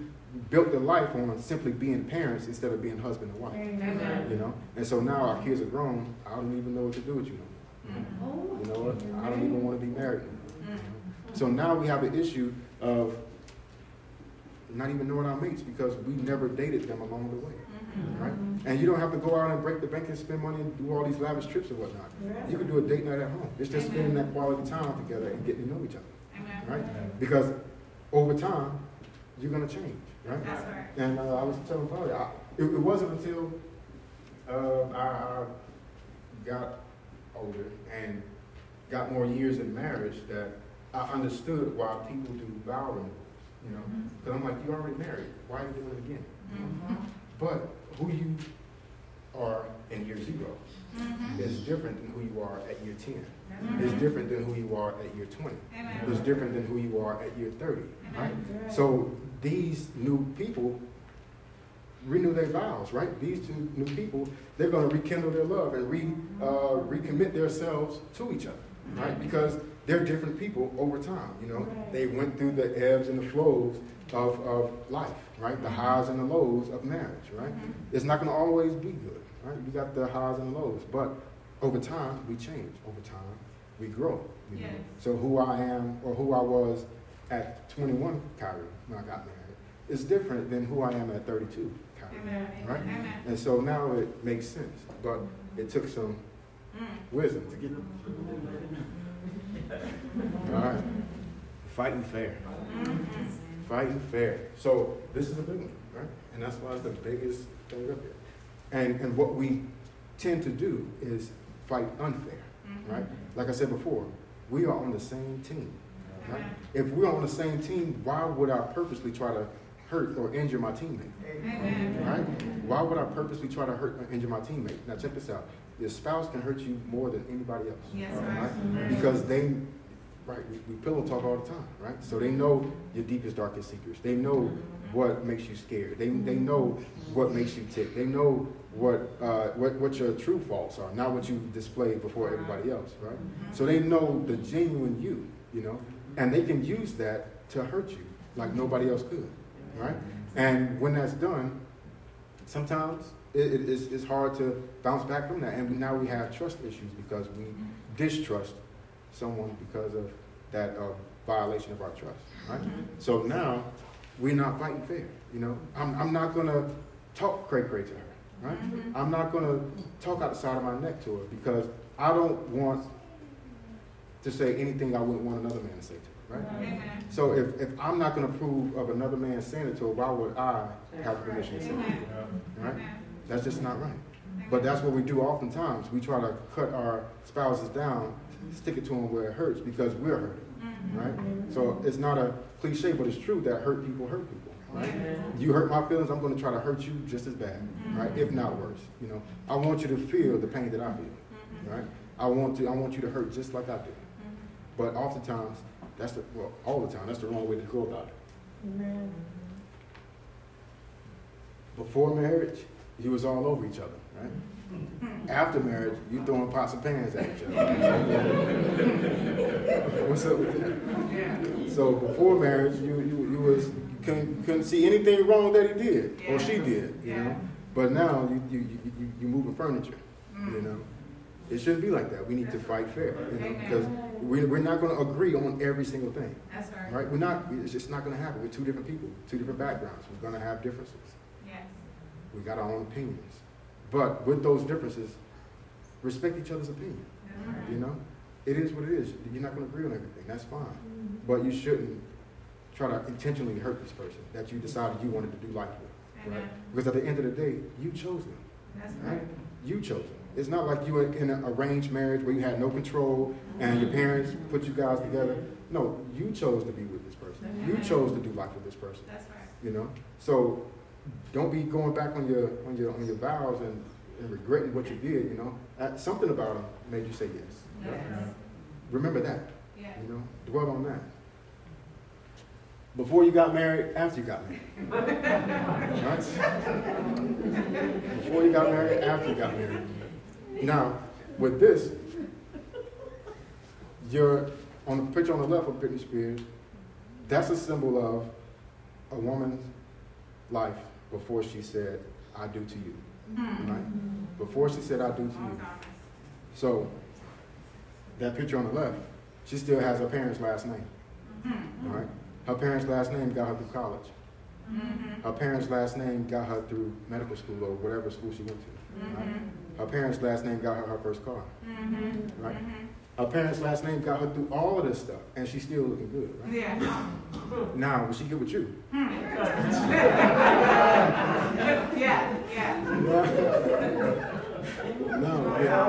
built the life on simply being parents instead of being husband and wife. You know, and so now our kids are grown. I don't even know what to do with you no more. Mhm. You know what? I don't even want to be married. Mhm. So now we have an issue of not even knowing our mates because we never dated them along the way. Mhm. Right? And you don't have to go out and break the bank and spend money and do all these lavish trips and whatnot. You can do a date night at home. It's just spending that quality time together and getting to know each other. Amen. Right? Because over time, you're going to change. Right? That's right. And uh, I was telling Polly, I, it, it wasn't until uh, I, I got older and got more years in marriage that I understood why people do vow renewals. You know, because I'm like, you already married. Why are you doing it again? Mhm. But who you are in year zero Mhm. is different than who you are at year 10. Mhm. It's different than who you are at year 20. Amen. It's different than who you are at year 30. Right? Amen. So these new people renew their vows, right? These two new people, they're going to rekindle their love and re, uh, recommit themselves to each other, right? Because they're different people over time, you know? They went through the ebbs and the flows of, of life, right? The highs and the lows of marriage, right? Mhm. It's not going to always be good, right? We got the highs and the lows, but over time, we change. Over time, we grow. You know? So who I am or who I was at 21, Kyrie, when I got married, is different than who I am at 32, Kyrie. Amen. Right? Amen. And so now it makes sense, but it took some Mm. wisdom to get there. All right? Fighting fair. Fighting fair. So this is a big one, right? And that's why it's the biggest thing up here. And, and what we tend to do is fight unfair, right? Like I said before, we are on the same team. Right? If we're on the same team, why would I purposely try to hurt or injure my teammate? Right? Why would I purposely try to hurt or injure my teammate? Now check this out. Your spouse can hurt you more than anybody else. Yes, right? right. Because they, right, we, we pillow talk all the time, right? So they know your deepest, darkest secrets. They know what makes you scared. They, they know what makes you tick. They know what, uh, what, what your true faults are, not what you display before everybody else, right? So they know the genuine you, you know, and they can use that to hurt you like nobody else could, right? And when that's done, sometimes it, it- it's, it's hard to bounce back from that. And we, now we have trust issues because we mm-hmm. distrust someone because of that uh, violation of our trust, right? Mm-hmm. So now we're not fighting fair, you know. I'm, I'm not gonna talk cray cray to her, right? Mhm. I'm not gonna talk out the side of my neck to her because I don't want to say anything I wouldn't want another man to say to her, right? Amen. Mm-hmm. So if, if I'm not gonna approve of another man saying it to her, why would I have permission to say it? Amen. Right? Amen. That's just not right. But that's what we do oftentimes. We try to cut our spouses down, stick it to them where it hurts because we're hurting, Mhm. right? So it's not a cliche, but it's true that hurt people hurt people, right? You hurt my feelings, I'm going to try to hurt you just as bad, right? If not worse. You know, I want you to feel the pain that I feel, Mhm. right? I want to, I want you to hurt just like I do. But oftentimes, that's the well, all the time, that's the wrong way to go about it. Before marriage, you was all over each other, right? After marriage, you throwing pots and pans at each other. [LAUGHS] What's up with that? So before marriage, you you, you was you couldn't, couldn't see anything wrong that he did or she did, you Yeah. know. But now you you you, you, you moving furniture, Mm. you know. It shouldn't be like that. We need to fight fair, you know, because we, we're not going to agree on every single thing, That's right. right? We're not. It's just not going to happen. We're two different people, two different backgrounds. We're going to have differences. We got our own opinions, but with those differences, respect each other's opinion. Right. You know, it is what it is. You're not going to agree on everything. That's fine. Mm-hmm. But you shouldn't try to intentionally hurt this person that you decided you wanted to do life with. Right? Amen. Because at the end of the day, you chose them. That's Right? right. You chose them. It's not like you were in an arranged marriage where you had no control and your parents put you guys together. No, you chose to be with this person. You chose to do life with this person. That's right. You know, so don't be going back on your on your on your vows and, and regretting what you did. You know, Uh, something about them made you say yes. Yes. Remember that. Yes. You know, dwell on that. Before you got married, after you got married. [LAUGHS] right? Before you got married, after you got married. Now, with this, you're on the picture on the left of Britney Spears. That's a symbol of a woman's life before she said, I do to you. Hmm. Right? Before she said, I do to you. So, that picture on the left, she still has her parents' last name. All right? Her parents' last name got her through college. Mhm. Her parents' last name got her through medical school or whatever school she went to. Right? Mhm. Her parents' last name got her her first car. Mhm. Right? Her parents' last name got her through all of this stuff, and she's still looking good. Right? Yeah. Now, when she get with you, [LAUGHS] Yeah, yeah. no, yeah.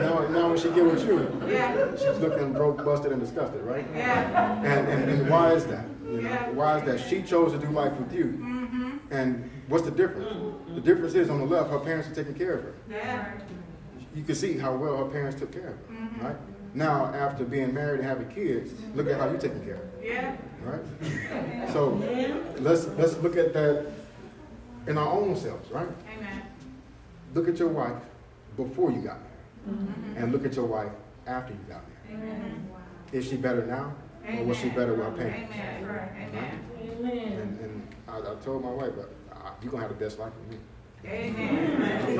now, now when she get with you, Yeah. she's looking broke, busted, and disgusted, right? Yeah. And, and, and why is that? You know, Yeah. why is that? She chose to do life with you. Mm-hmm. And what's the difference? The difference is on the left, her parents are taking care of her. Yeah. You can see how well her parents took care of her, Mhm. right? Now, after being married and having kids, look at how you're taking care of her, Yeah. right? [LAUGHS] So let's let's look at that in our own selves, right? Amen. Look at your wife before you got married, Mhm. and look at your wife after you got married. Amen. Is she better now, or was she better with her parents? Amen. Amen. And, and I, I told my wife, uh, you're gonna have the best life with me. Amen.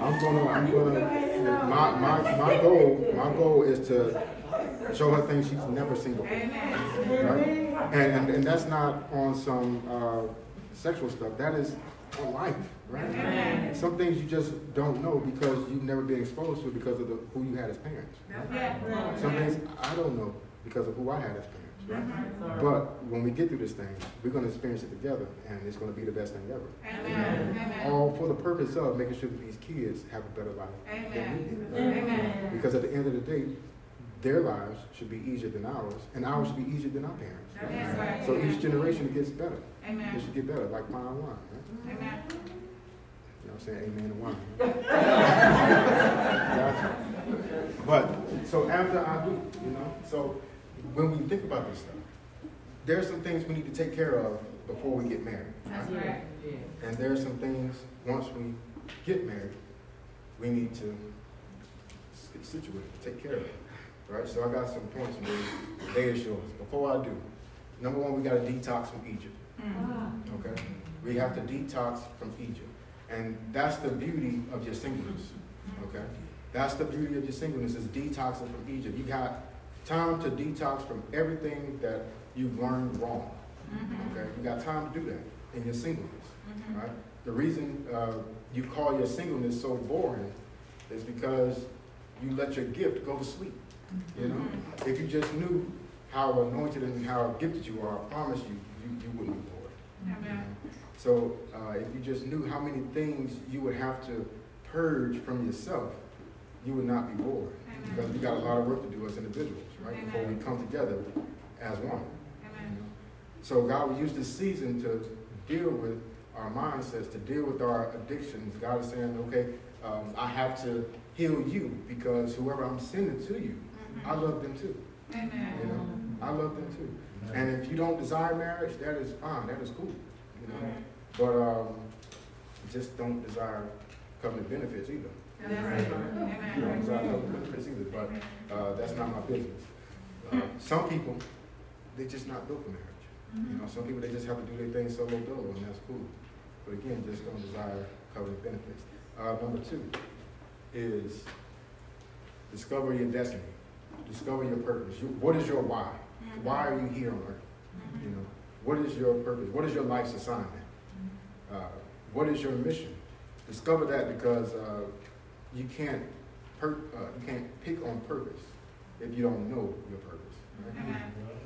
I'm gonna, I'm gonna, my, my, my goal, my goal is to show her things she's never seen before, right? And, and, and that's not on some, uh, sexual stuff, that is on life, right? Amen. Some things you just don't know because you've never been exposed to because of the, who you had as parents. Yeah. Some things I don't know because of who I had as parents, right? Mm-hmm. But when we get through this thing, we're gonna experience it together and it's gonna be the best thing ever. Amen. Amen. All for the purpose of making sure that these kids have a better life than we Amen. did. Amen. Because at the end of the day, their lives should be easier than ours, and ours should be easier than our parents. right? Right. So each generation gets better. Amen. It should get better, like fine wine, right? Amen. You know what I'm saying? Amen to wine. [LAUGHS] Gotcha. But, so after I do, you know, so when we think about this stuff, there's some things we need to take care of before we get married. That's right. Yeah. And there are some things, once we get married, we need to s- get situated, take care of it. Right? So I got some points for you. They is yours. Before I do, number one, we got to detox from Egypt. Mm. Okay? We have to detox from Egypt. And that's the beauty of your singleness. Okay? That's the beauty of your singleness is detoxing from Egypt. You got time to detox from everything that you've learned wrong. Mhm. Okay? You got time to do that in your singleness Mhm. right? The reason uh, you call your singleness so boring is because you let your gift go to sleep. You know, if you just knew how anointed and how gifted you are, I promise you, you, you wouldn't be bored. So uh, if you just knew how many things you would have to purge from yourself, you would not be bored. Because we got a lot of work to do as individuals, right? Before we come together as one. Amen. So God will use this season to deal with our mindsets, to deal with our addictions. God is saying, okay, um, I have to heal you because whoever I'm sending to you, I Mhm. love them too. You know, I love them too. And if you don't desire marriage, that is fine. That is cool. You know, but um, just don't desire covenant benefits either. That's right. You don't Amen. desire benefits either, but, uh, that's not my business. Uh, some people, they just not built for marriage. You know, some people, they just have to do their thing solo dolo, and that's cool. But again, just don't desire covenant benefits. Uh, number two is discover your destiny. Discover your purpose. You, what is your why? Why are you here on earth? You know, what is your purpose? What is your life's assignment? Uh, what is your mission? Discover that because uh, you can't per, uh, you can't pick on purpose if you don't know your purpose. Right?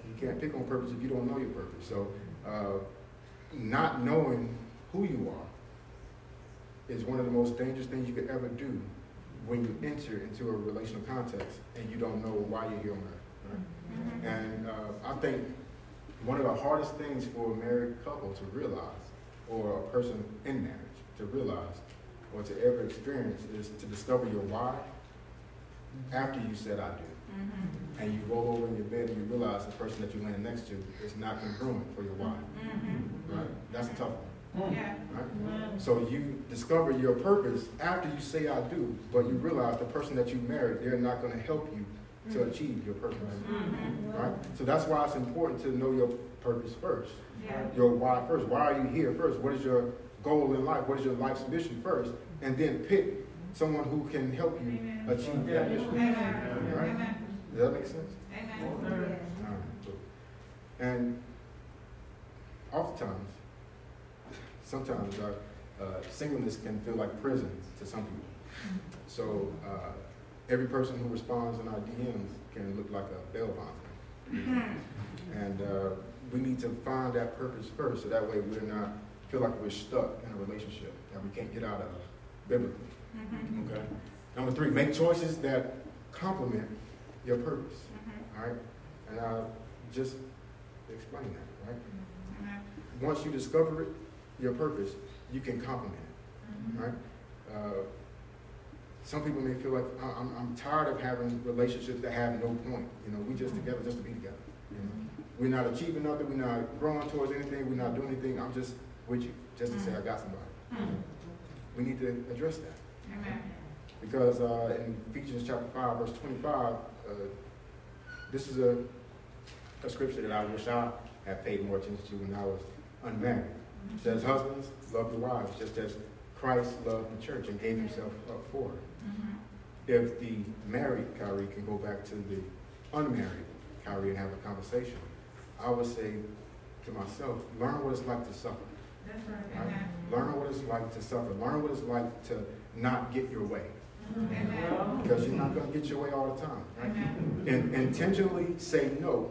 You can't pick on purpose if you don't know your purpose. So, uh, not knowing who you are is one of the most dangerous things you could ever do when you enter into a relational context and you don't know why you're here on earth. Right? And uh, I think one of the hardest things for a married couple to realize, or a person in marriage to realize, or to ever experience, is to discover your why after you said I do. Mm-hmm. And you roll over in your bed and you realize the person that you're laying next to is not congruent for your why. Mm-hmm. Right? That's a tough one. Mm. Yeah. Right? Mm-hmm. So you discover your purpose after you say I do, but you realize the person that you married, they're not going to help you to mm. achieve your purpose. Right? So that's why it's important to know your purpose first. Yeah. Your why first. Why are you here first? What is your goal in life? What is your life's mission first? And then pick someone who can help you achieve that mission. Amen. Right? Amen. Does that make sense? Amen. All right, cool. And oftentimes, sometimes our uh, singleness can feel like prison to some people. So uh, every person who responds in our DMs can look like a bail bondsman. And uh, we need to find that purpose first, so that way we're not feel like we're stuck in a relationship that we can't get out of biblically. Mm-hmm. Okay. Number three, make choices that complement your purpose. Mm-hmm. All right, and I'll just explain that. Right. Mm-hmm. Once you discover it, your purpose, you can complement it. Right. Uh, some people may feel like "I- I'm, I'm tired of having relationships that have no point. You know, we just together just to be together. You know, we're not achieving nothing. We're not growing towards anything. We're not doing anything. I'm just with you, just to say I got somebody. We need to address that. Amen. Because uh, in Ephesians chapter 5, verse 25, uh, this is a, a scripture that I wish I had paid more attention to when I was unmarried. It says, Husbands, love your wives, just as Christ loved the church and gave himself up for her. If the married Kyrie can go back to the unmarried Kyrie and have a conversation, I would say to myself, learn what it's like to suffer. That's right. Right? Learn what it's like to suffer. Learn what it's like to not get your way. Because you're not going to get your way all the time. Right? And intentionally say no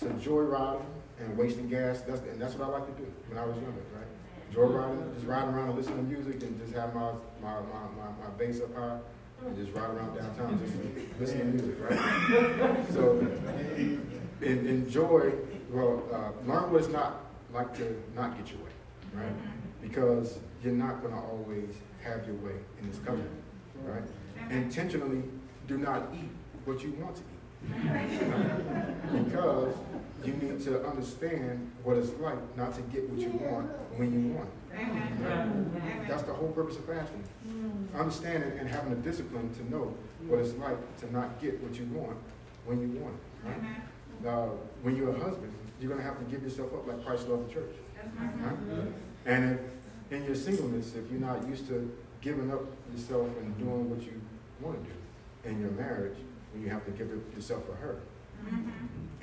to joyriding and wasting gas. That's and that's what I like to do when I was younger, right? Joyriding, just riding around and listening to music and just have my my, my, my, my bass up high and just ride around downtown just listening to music, right? So en- enjoy, well, uh, learn what it's not like to not get your way, right? Mm-hmm. Because you're not going to always have your way in this covenant, mm-hmm. right? Mm-hmm. Intentionally do not eat what you want to eat. [LAUGHS] Because you need to understand what it's like not to get what you want when you want it. Amen. That's the whole purpose of fasting. Mm. Understanding and having the discipline to know what it's like to not get what you want when you want it. Right? Amen. Uh, when you're a husband, you're going to have to give yourself up like Christ loved the church. That's Right? And if in your singleness, if you're not used to giving up yourself and doing what you want to do in your marriage, when you have to give it yourself for her Mhm.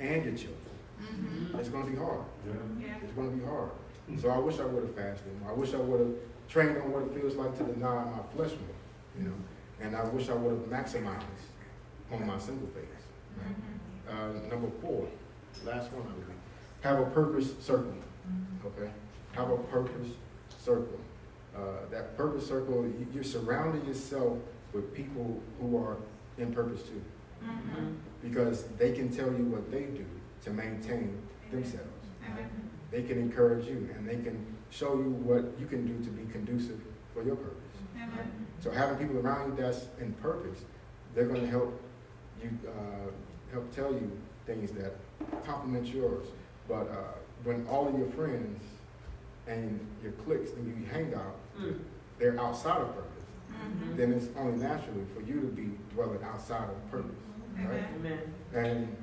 and your children, Mhm. it's going to be hard. Yeah. It's going to be hard. So I wish I would have fasted. I wish I would have trained on what it feels like to deny my flesh more, you know. And I wish I would have maximized on my single phase. Uh, number four, last one I believe. Have a purpose circle. Okay? Have a purpose circle. Uh, that purpose circle, you- you're surrounding yourself with people who are in purpose too. Mhm. Because they can tell you what they do to maintain themselves. Amen. They can encourage you and they can show you what you can do to be conducive for your purpose. Amen. So having people around you that's in purpose, they're going to help you uh, help tell you things that complement yours. But uh, when all of your friends and your cliques and you hang out, mm. they're outside of purpose. Mm-hmm. then it's only naturally for you to be dwelling outside of purpose, right? Amen. And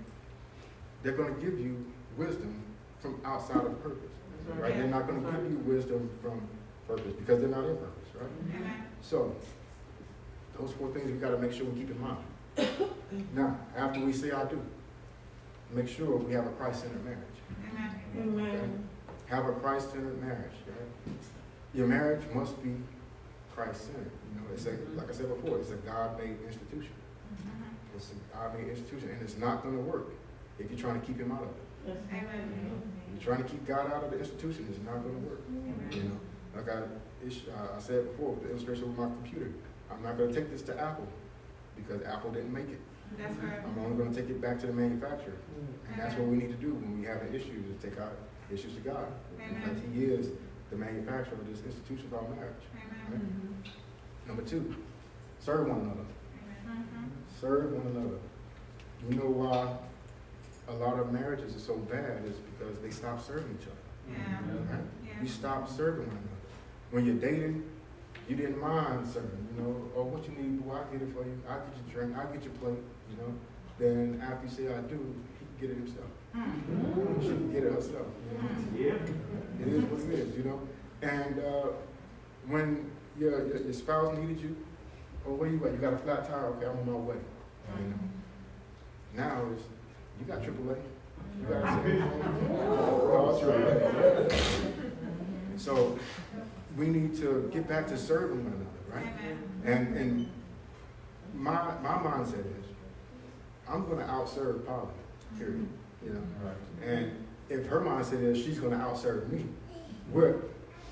they're going to give you wisdom from outside of purpose, That's right? They're not going to give you wisdom from purpose because they're not in purpose, right? So, those four things we got to make sure we keep in mind. Now, after we say I do, make sure we have a Christ-centered marriage. Amen. Have a Christ-centered marriage, right? Your marriage must be Christ-centered. You know, it's a, like I said before, it's a God-made institution. It's a God-made institution, and it's not going to work if you're trying to keep Him out of it. Yes. You're trying to keep God out of the institution, it's not going to work. You know, like I, ish- uh, I said before, with the illustration with my computer, I'm not going to take this to Apple because Apple didn't make it. That's right. I'm only going to take it back to the manufacturer, and that's what we need to do when we have an issue, is take our issues to God, because He is the manufacturer of this institution called marriage. Right? Number two, serve one another. Serve one another. You know why a lot of marriages are so bad is because they stop serving each other. Yeah. Right? Yeah. You stop serving one another. When you're dating, you didn't mind serving, you know, or what you need, boy, I'll get it for you. I'll get your drink, I'll get your plate, you know. Then after you say I do, he can get it himself. She can get it herself, you know. Yeah. It is what it is, you know. And uh, when your, your your spouse needed you, oh, where you at? You got a flat tire? Okay, I'm on my way. You know. Now it's you got AAA. You got [LAUGHS] call AAA. [LAUGHS] So we need to get back to serving one another, right? And and my my mindset is I'm going to outserve Polly. Period. Mm-hmm. You know. And if her mindset is she's going to outserve me, we're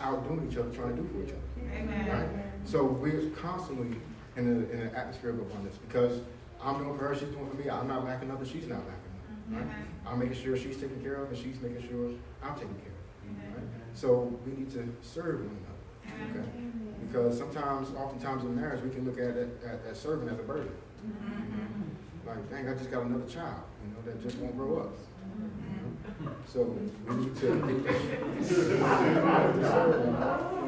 outdoing each other, trying to do for each other, Amen. right? So we're constantly in, a, in an atmosphere of abundance because I'm doing for her, she's doing for me. I'm not lacking nothing, she's not lacking nothing, mm-hmm. right? I'm making sure she's taken care of and she's making sure I'm taken care of, right? So we need to serve one another, okay? Because sometimes, oftentimes in marriage, we can look at it at, at serving as a burden. Mm-hmm. Like, dang, I just got another child, you know, that just won't grow up. So we need to serve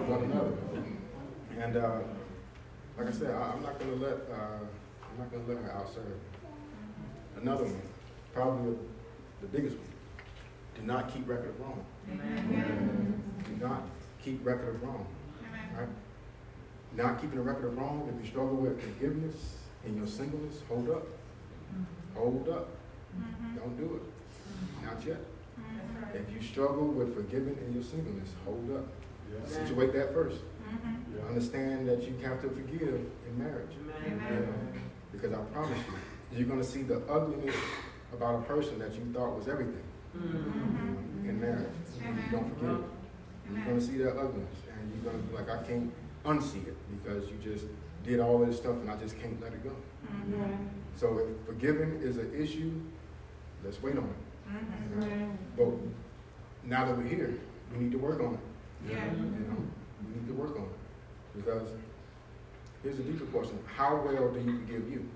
one another. And uh, like I said, I, I'm not gonna let uh, I'm not gonna let her outserve. Another one, probably the biggest one. Do not keep record of wrong. Do not keep record of wrong. Right? Not keeping a record of wrong. If you struggle with forgiveness in your singleness, hold up. Hold up. Mm-hmm. Don't do it. Mm-hmm. Not yet. Mm-hmm. If you struggle with forgiving in your singleness, hold up. Situate that first. Understand that you have to forgive in marriage. You know? Because I promise you, you're going to see the ugliness about a person that you thought was everything you know, in marriage. When you don't forgive. You're going to see that ugliness. And you're going to be like, I can't unsee it because you just did all this stuff and I just can't let it go. So if forgiving is an issue, let's wait on it. Mm-hmm. But now that we're here, we need to work on it. Yeah. You know, we need to work on it. Because here's a deeper question. How well do you forgive you?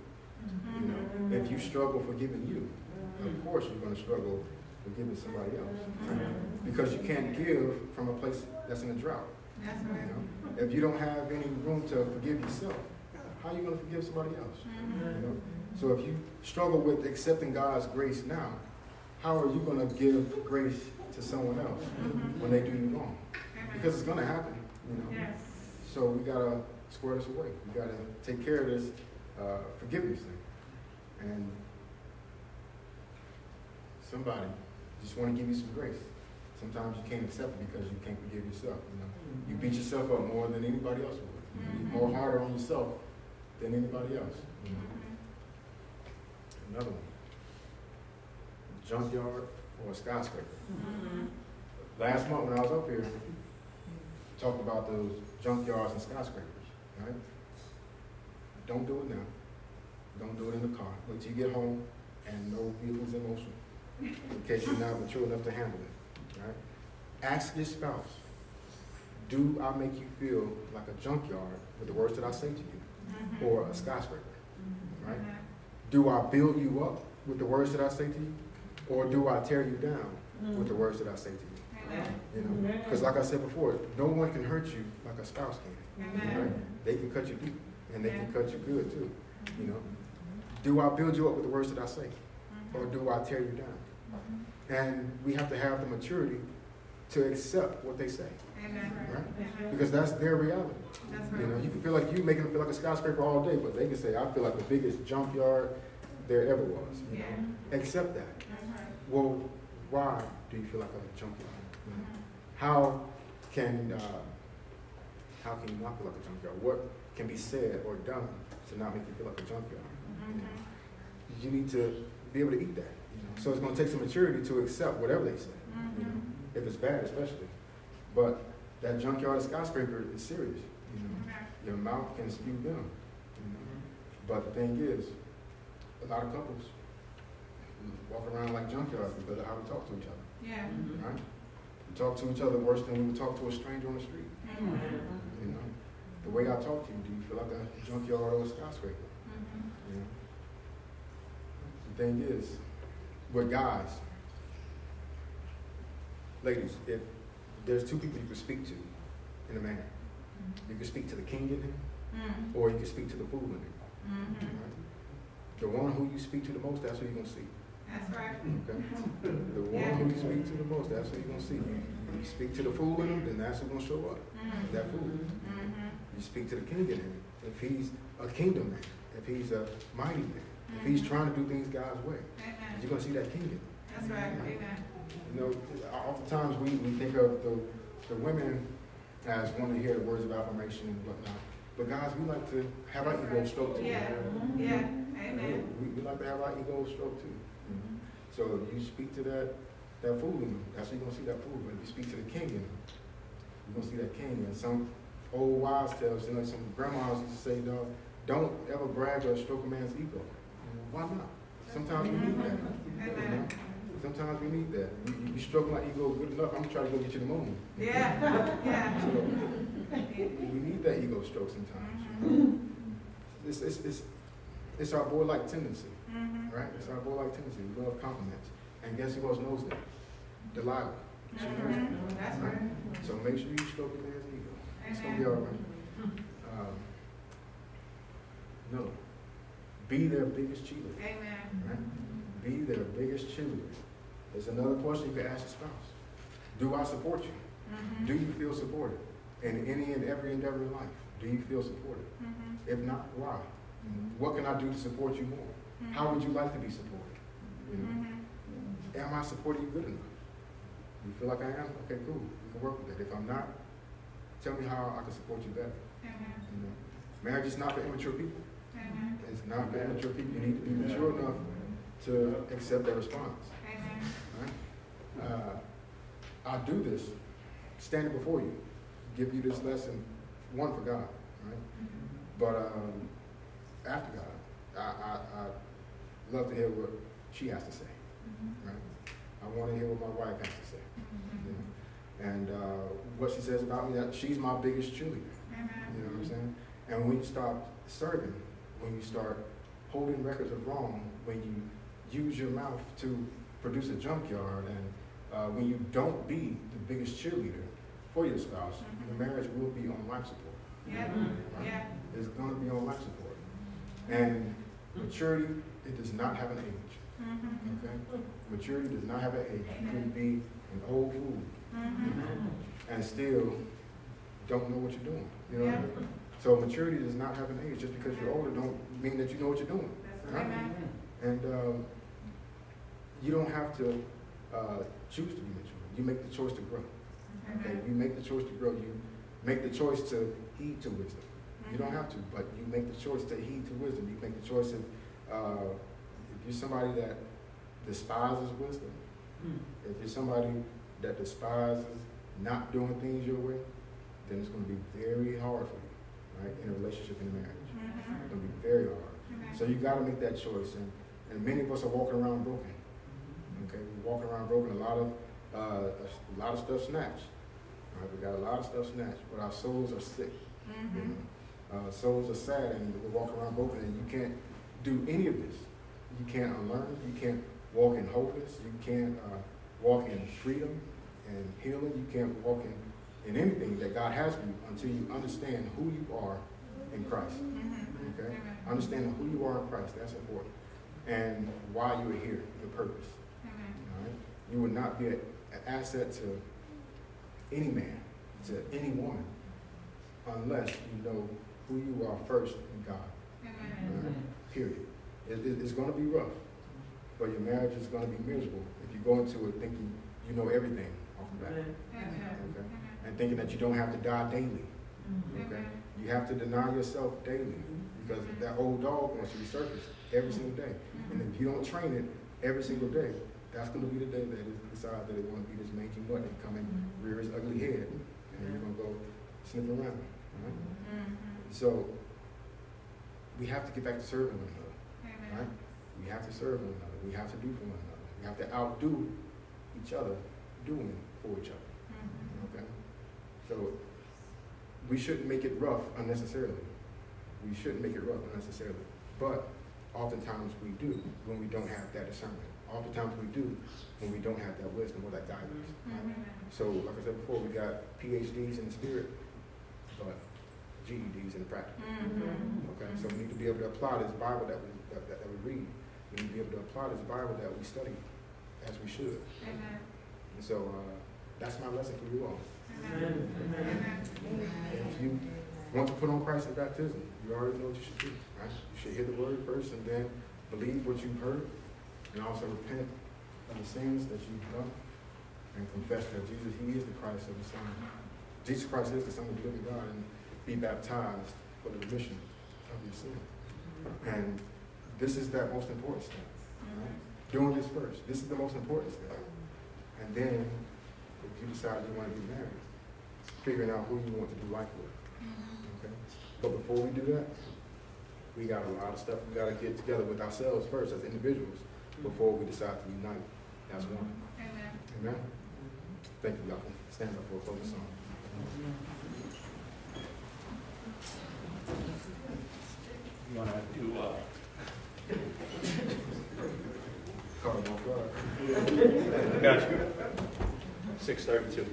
You know, mm-hmm. if you struggle forgiving you, of mm-hmm. course you're going to struggle forgiving somebody else. Because you can't give from a place that's in a drought. That's You know? If you don't have any room to forgive yourself, how are you going to forgive somebody else? You know? So if you struggle with accepting God's grace now, how are you going to give grace to someone else mm-hmm. when they do you wrong? Mm-hmm. Because it's going to happen, you know. Yes. So we got to square this away. We got to take care of this uh, forgiveness thing. And somebody just want to give you some grace. Sometimes you can't accept it because you can't forgive yourself. You know, mm-hmm. you beat yourself up more than anybody else would. You're more harder on yourself than anybody else. Another one. Junkyard or a skyscraper. Mm-hmm. Last month when I was up here, talked about those junkyards and skyscrapers, right? Don't do it now. Don't do it in the car. Wait till you get home and no vehicles in motion, in case you're not mature enough to handle it, right? Ask your spouse, do I make you feel like a junkyard with the words that I say to you, mm-hmm. or a skyscraper, mm-hmm. right? Do I build you up with the words that I say to you, or do I tear you down with the words that I say to you? You know, because like I said before, no one can hurt you like a spouse can. Right? They can cut you deep. and they can cut you good too, you know. Do I build you up with the words that I say, Mhm. or do I tear you down? Mhm. And we have to have the maturity to accept what they say, Amen. Right? Because that's their reality. That's You know, you can feel like you making them feel like a skyscraper all day, but they can say, I feel like the biggest junkyard there ever was. You know? Yeah. Accept that. Mhm. Well, why do you feel like a junkyard? You know? Mhm. How can uh, how can you not feel like a junkyard? What can be said or done to not make you feel like a junkyard? You, know? Mhm. you need to be able to eat that. You know? So it's going to take some maturity to accept whatever they say. You know? Mhm. If it's bad, especially. But that junkyard skyscraper is serious. You know? Okay. Your mouth can spew venom. You know? Mm-hmm. But the thing is, a lot of couples walk around like junkyards because of how we talk to each other. Yeah. Mm-hmm. Right? We talk to each other worse than we would talk to a stranger on the street. Mhm. You know, the way I talk to you, do you feel like a junkyard or a skyscraper? You know. The thing is, with guys, ladies, if there's two people you can speak to in a man, you can speak to the king in him, Mhm. or you can speak to the fool in him. Mhm. Right? The one who you speak to the most, that's who you're gonna see. That's right. Okay? [LAUGHS] The one who you speak to the most, that's who you're gonna see. You speak to the fool in him, then that's who's gonna show up. Mhm. That fool. Mhm. You speak to the king in him. If he's a kingdom man, if he's a mighty man, if he's trying to do things God's way, you're gonna see that king in him. That's right. Amen. You know, oftentimes we, we think of the, the women as wanting to hear the words of affirmation and whatnot. But guys, we like to have our ego stroked too. Yeah. Mm-hmm. Yeah. Amen. We, we like to have our ego stroked too. Mm-hmm. So if you speak to that, that fool in him, that's what you're gonna see that fool. But if you speak to the king in him, you're gonna see that king. And some old wives tales, you know, some grandmas used to say, dog, don't ever brag or stroke a man's ego. Why not? Sometimes we need that. You know? Sometimes we need that. You, you, stroke my ego good enough, I'm gonna try to go get you the moon. Yeah. [LAUGHS] Yeah. So we need that ego stroke sometimes. Mhm. It's, it's, it's, it's our boy-like tendency. Mhm. Right? It's our boy-like tendency. We love compliments. And guess who else knows that? Delilah. She knows that. Mhm. That's right. So make sure you stroke your man's ego. It's gonna be Amen. all right. Um, no. Be their biggest cheerleader. Amen. Right? Be their biggest cheerleader. There's another question you can ask your spouse. Do I support you? Mhm. Do you feel supported in any and every endeavor in life? Do you feel supported? Mhm. If not, why? What can I do to support you more? How would you like to be supported? You know? Mhm. Am I supporting you good enough? You feel like I am? Okay, cool. We can work with that. If I'm not, tell me how I can support you better. Amen. You know? Marriage is not for immature people. Amen. It's not for immature people. You need to be mature enough to accept that response. Uh, I do this standing before you, give you this lesson, one for God, right? But um, after God, I, I, I love to hear what she has to say, right? I want to hear what my wife has to say, you know? And uh, what she says about me, that she's my biggest cheerleader. You know what I'm saying? And when you start serving, when you start holding records of wrong, when you use your mouth to produce a junkyard, and uh, when you don't be the biggest cheerleader for your spouse, Mhm. the marriage will be on life support. Yeah. Right? Yeah. It's going to be on life support. And maturity, it does not have an age. Mhm. Okay? Maturity does not have an age. You can be an old fool Mhm. and still don't know what you're doing. You know what I mean? So maturity does not have an age. Just because you're older don't mean that you know what you're doing. Right? Amen. And um, you don't have to uh, choose to be mature. You make the choice to grow. Okay? You make the choice to grow. You make the choice to heed to wisdom. You don't have to, but you make the choice to heed to wisdom. You make the choice of uh, if you're somebody that despises wisdom, if you're somebody that despises not doing things your way, then it's going to be very hard for you, right, in a relationship in a marriage. Mhm. It's going to be very hard. Amen. So you got to make that choice, and, and many of us are walking around broken. Okay, we're walking around broken. A lot of uh, a lot of stuff snatched. Right, we got a lot of stuff snatched, but our souls are sick. You Mhm. know? uh, souls are sad, and we're walking around broken, and you can't do any of this. You can't unlearn. You can't walk in wholeness. You can't uh, walk in freedom and healing. You can't walk in, in anything that God has for you until you understand who you are in Christ. Mhm. Okay? Understanding who you are in Christ, that's important. And why you are here, your purpose. Amen. All right? You will not be an asset to any man, to any woman, unless you know who you are first in God. Right? Uh, period. It, it- it's going to be rough, but your marriage is going to be miserable if you go into it thinking you know everything off the bat. Okay? And thinking that you don't have to die daily. Mm-hmm. Okay? You have to deny yourself daily because mm-hmm. that old dog wants to resurface every single day. And if you don't train it every single day, that's going to be the day that it decides that it want to be this mangy mutt and come and rear its ugly head, and you're going to go sniff around. right? Mhm. So we have to get back to serving one another. Right? We have to serve one another. We have to do for one another. We have to outdo each other doing for each other. Mhm. Okay? So we shouldn't make it rough unnecessarily. We shouldn't make it rough unnecessarily. But oftentimes we do when we don't have that discernment. Oftentimes we do when we don't have that wisdom or that guidance. right? Mhm. So, like I said before, we got PhDs in the spirit, but GEDs in the practical. Mhm. Okay, so we need to be able to apply this Bible that we that, that, that we read. We need to be able to apply this Bible that we study as we should. Amen. And so uh, that's my lesson for you all. Amen. Amen. If you want to put on Christ in baptism, you already know what you should do. Right? You should hear the word first and then believe what you've heard, and also repent of the sins that you've done, and confess that Jesus, He is the Christ of the Son. Jesus Christ is the Son of the living God, and be baptized for the remission of your sin. And this is that most important step. Right? Doing this first. This is the most important step. And then, if you decide you want to be married, figuring out who you want to do life with. Okay? But before we do that, we got a lot of stuff we got to get together with ourselves first as individuals before we decide to unite as one. Amen. Amen? Thank you, y'all. can Stand up for a closing song. You want to do, uh, Caught him off got you. Six thirty-two.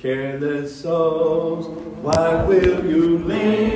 Careless souls, why will you lean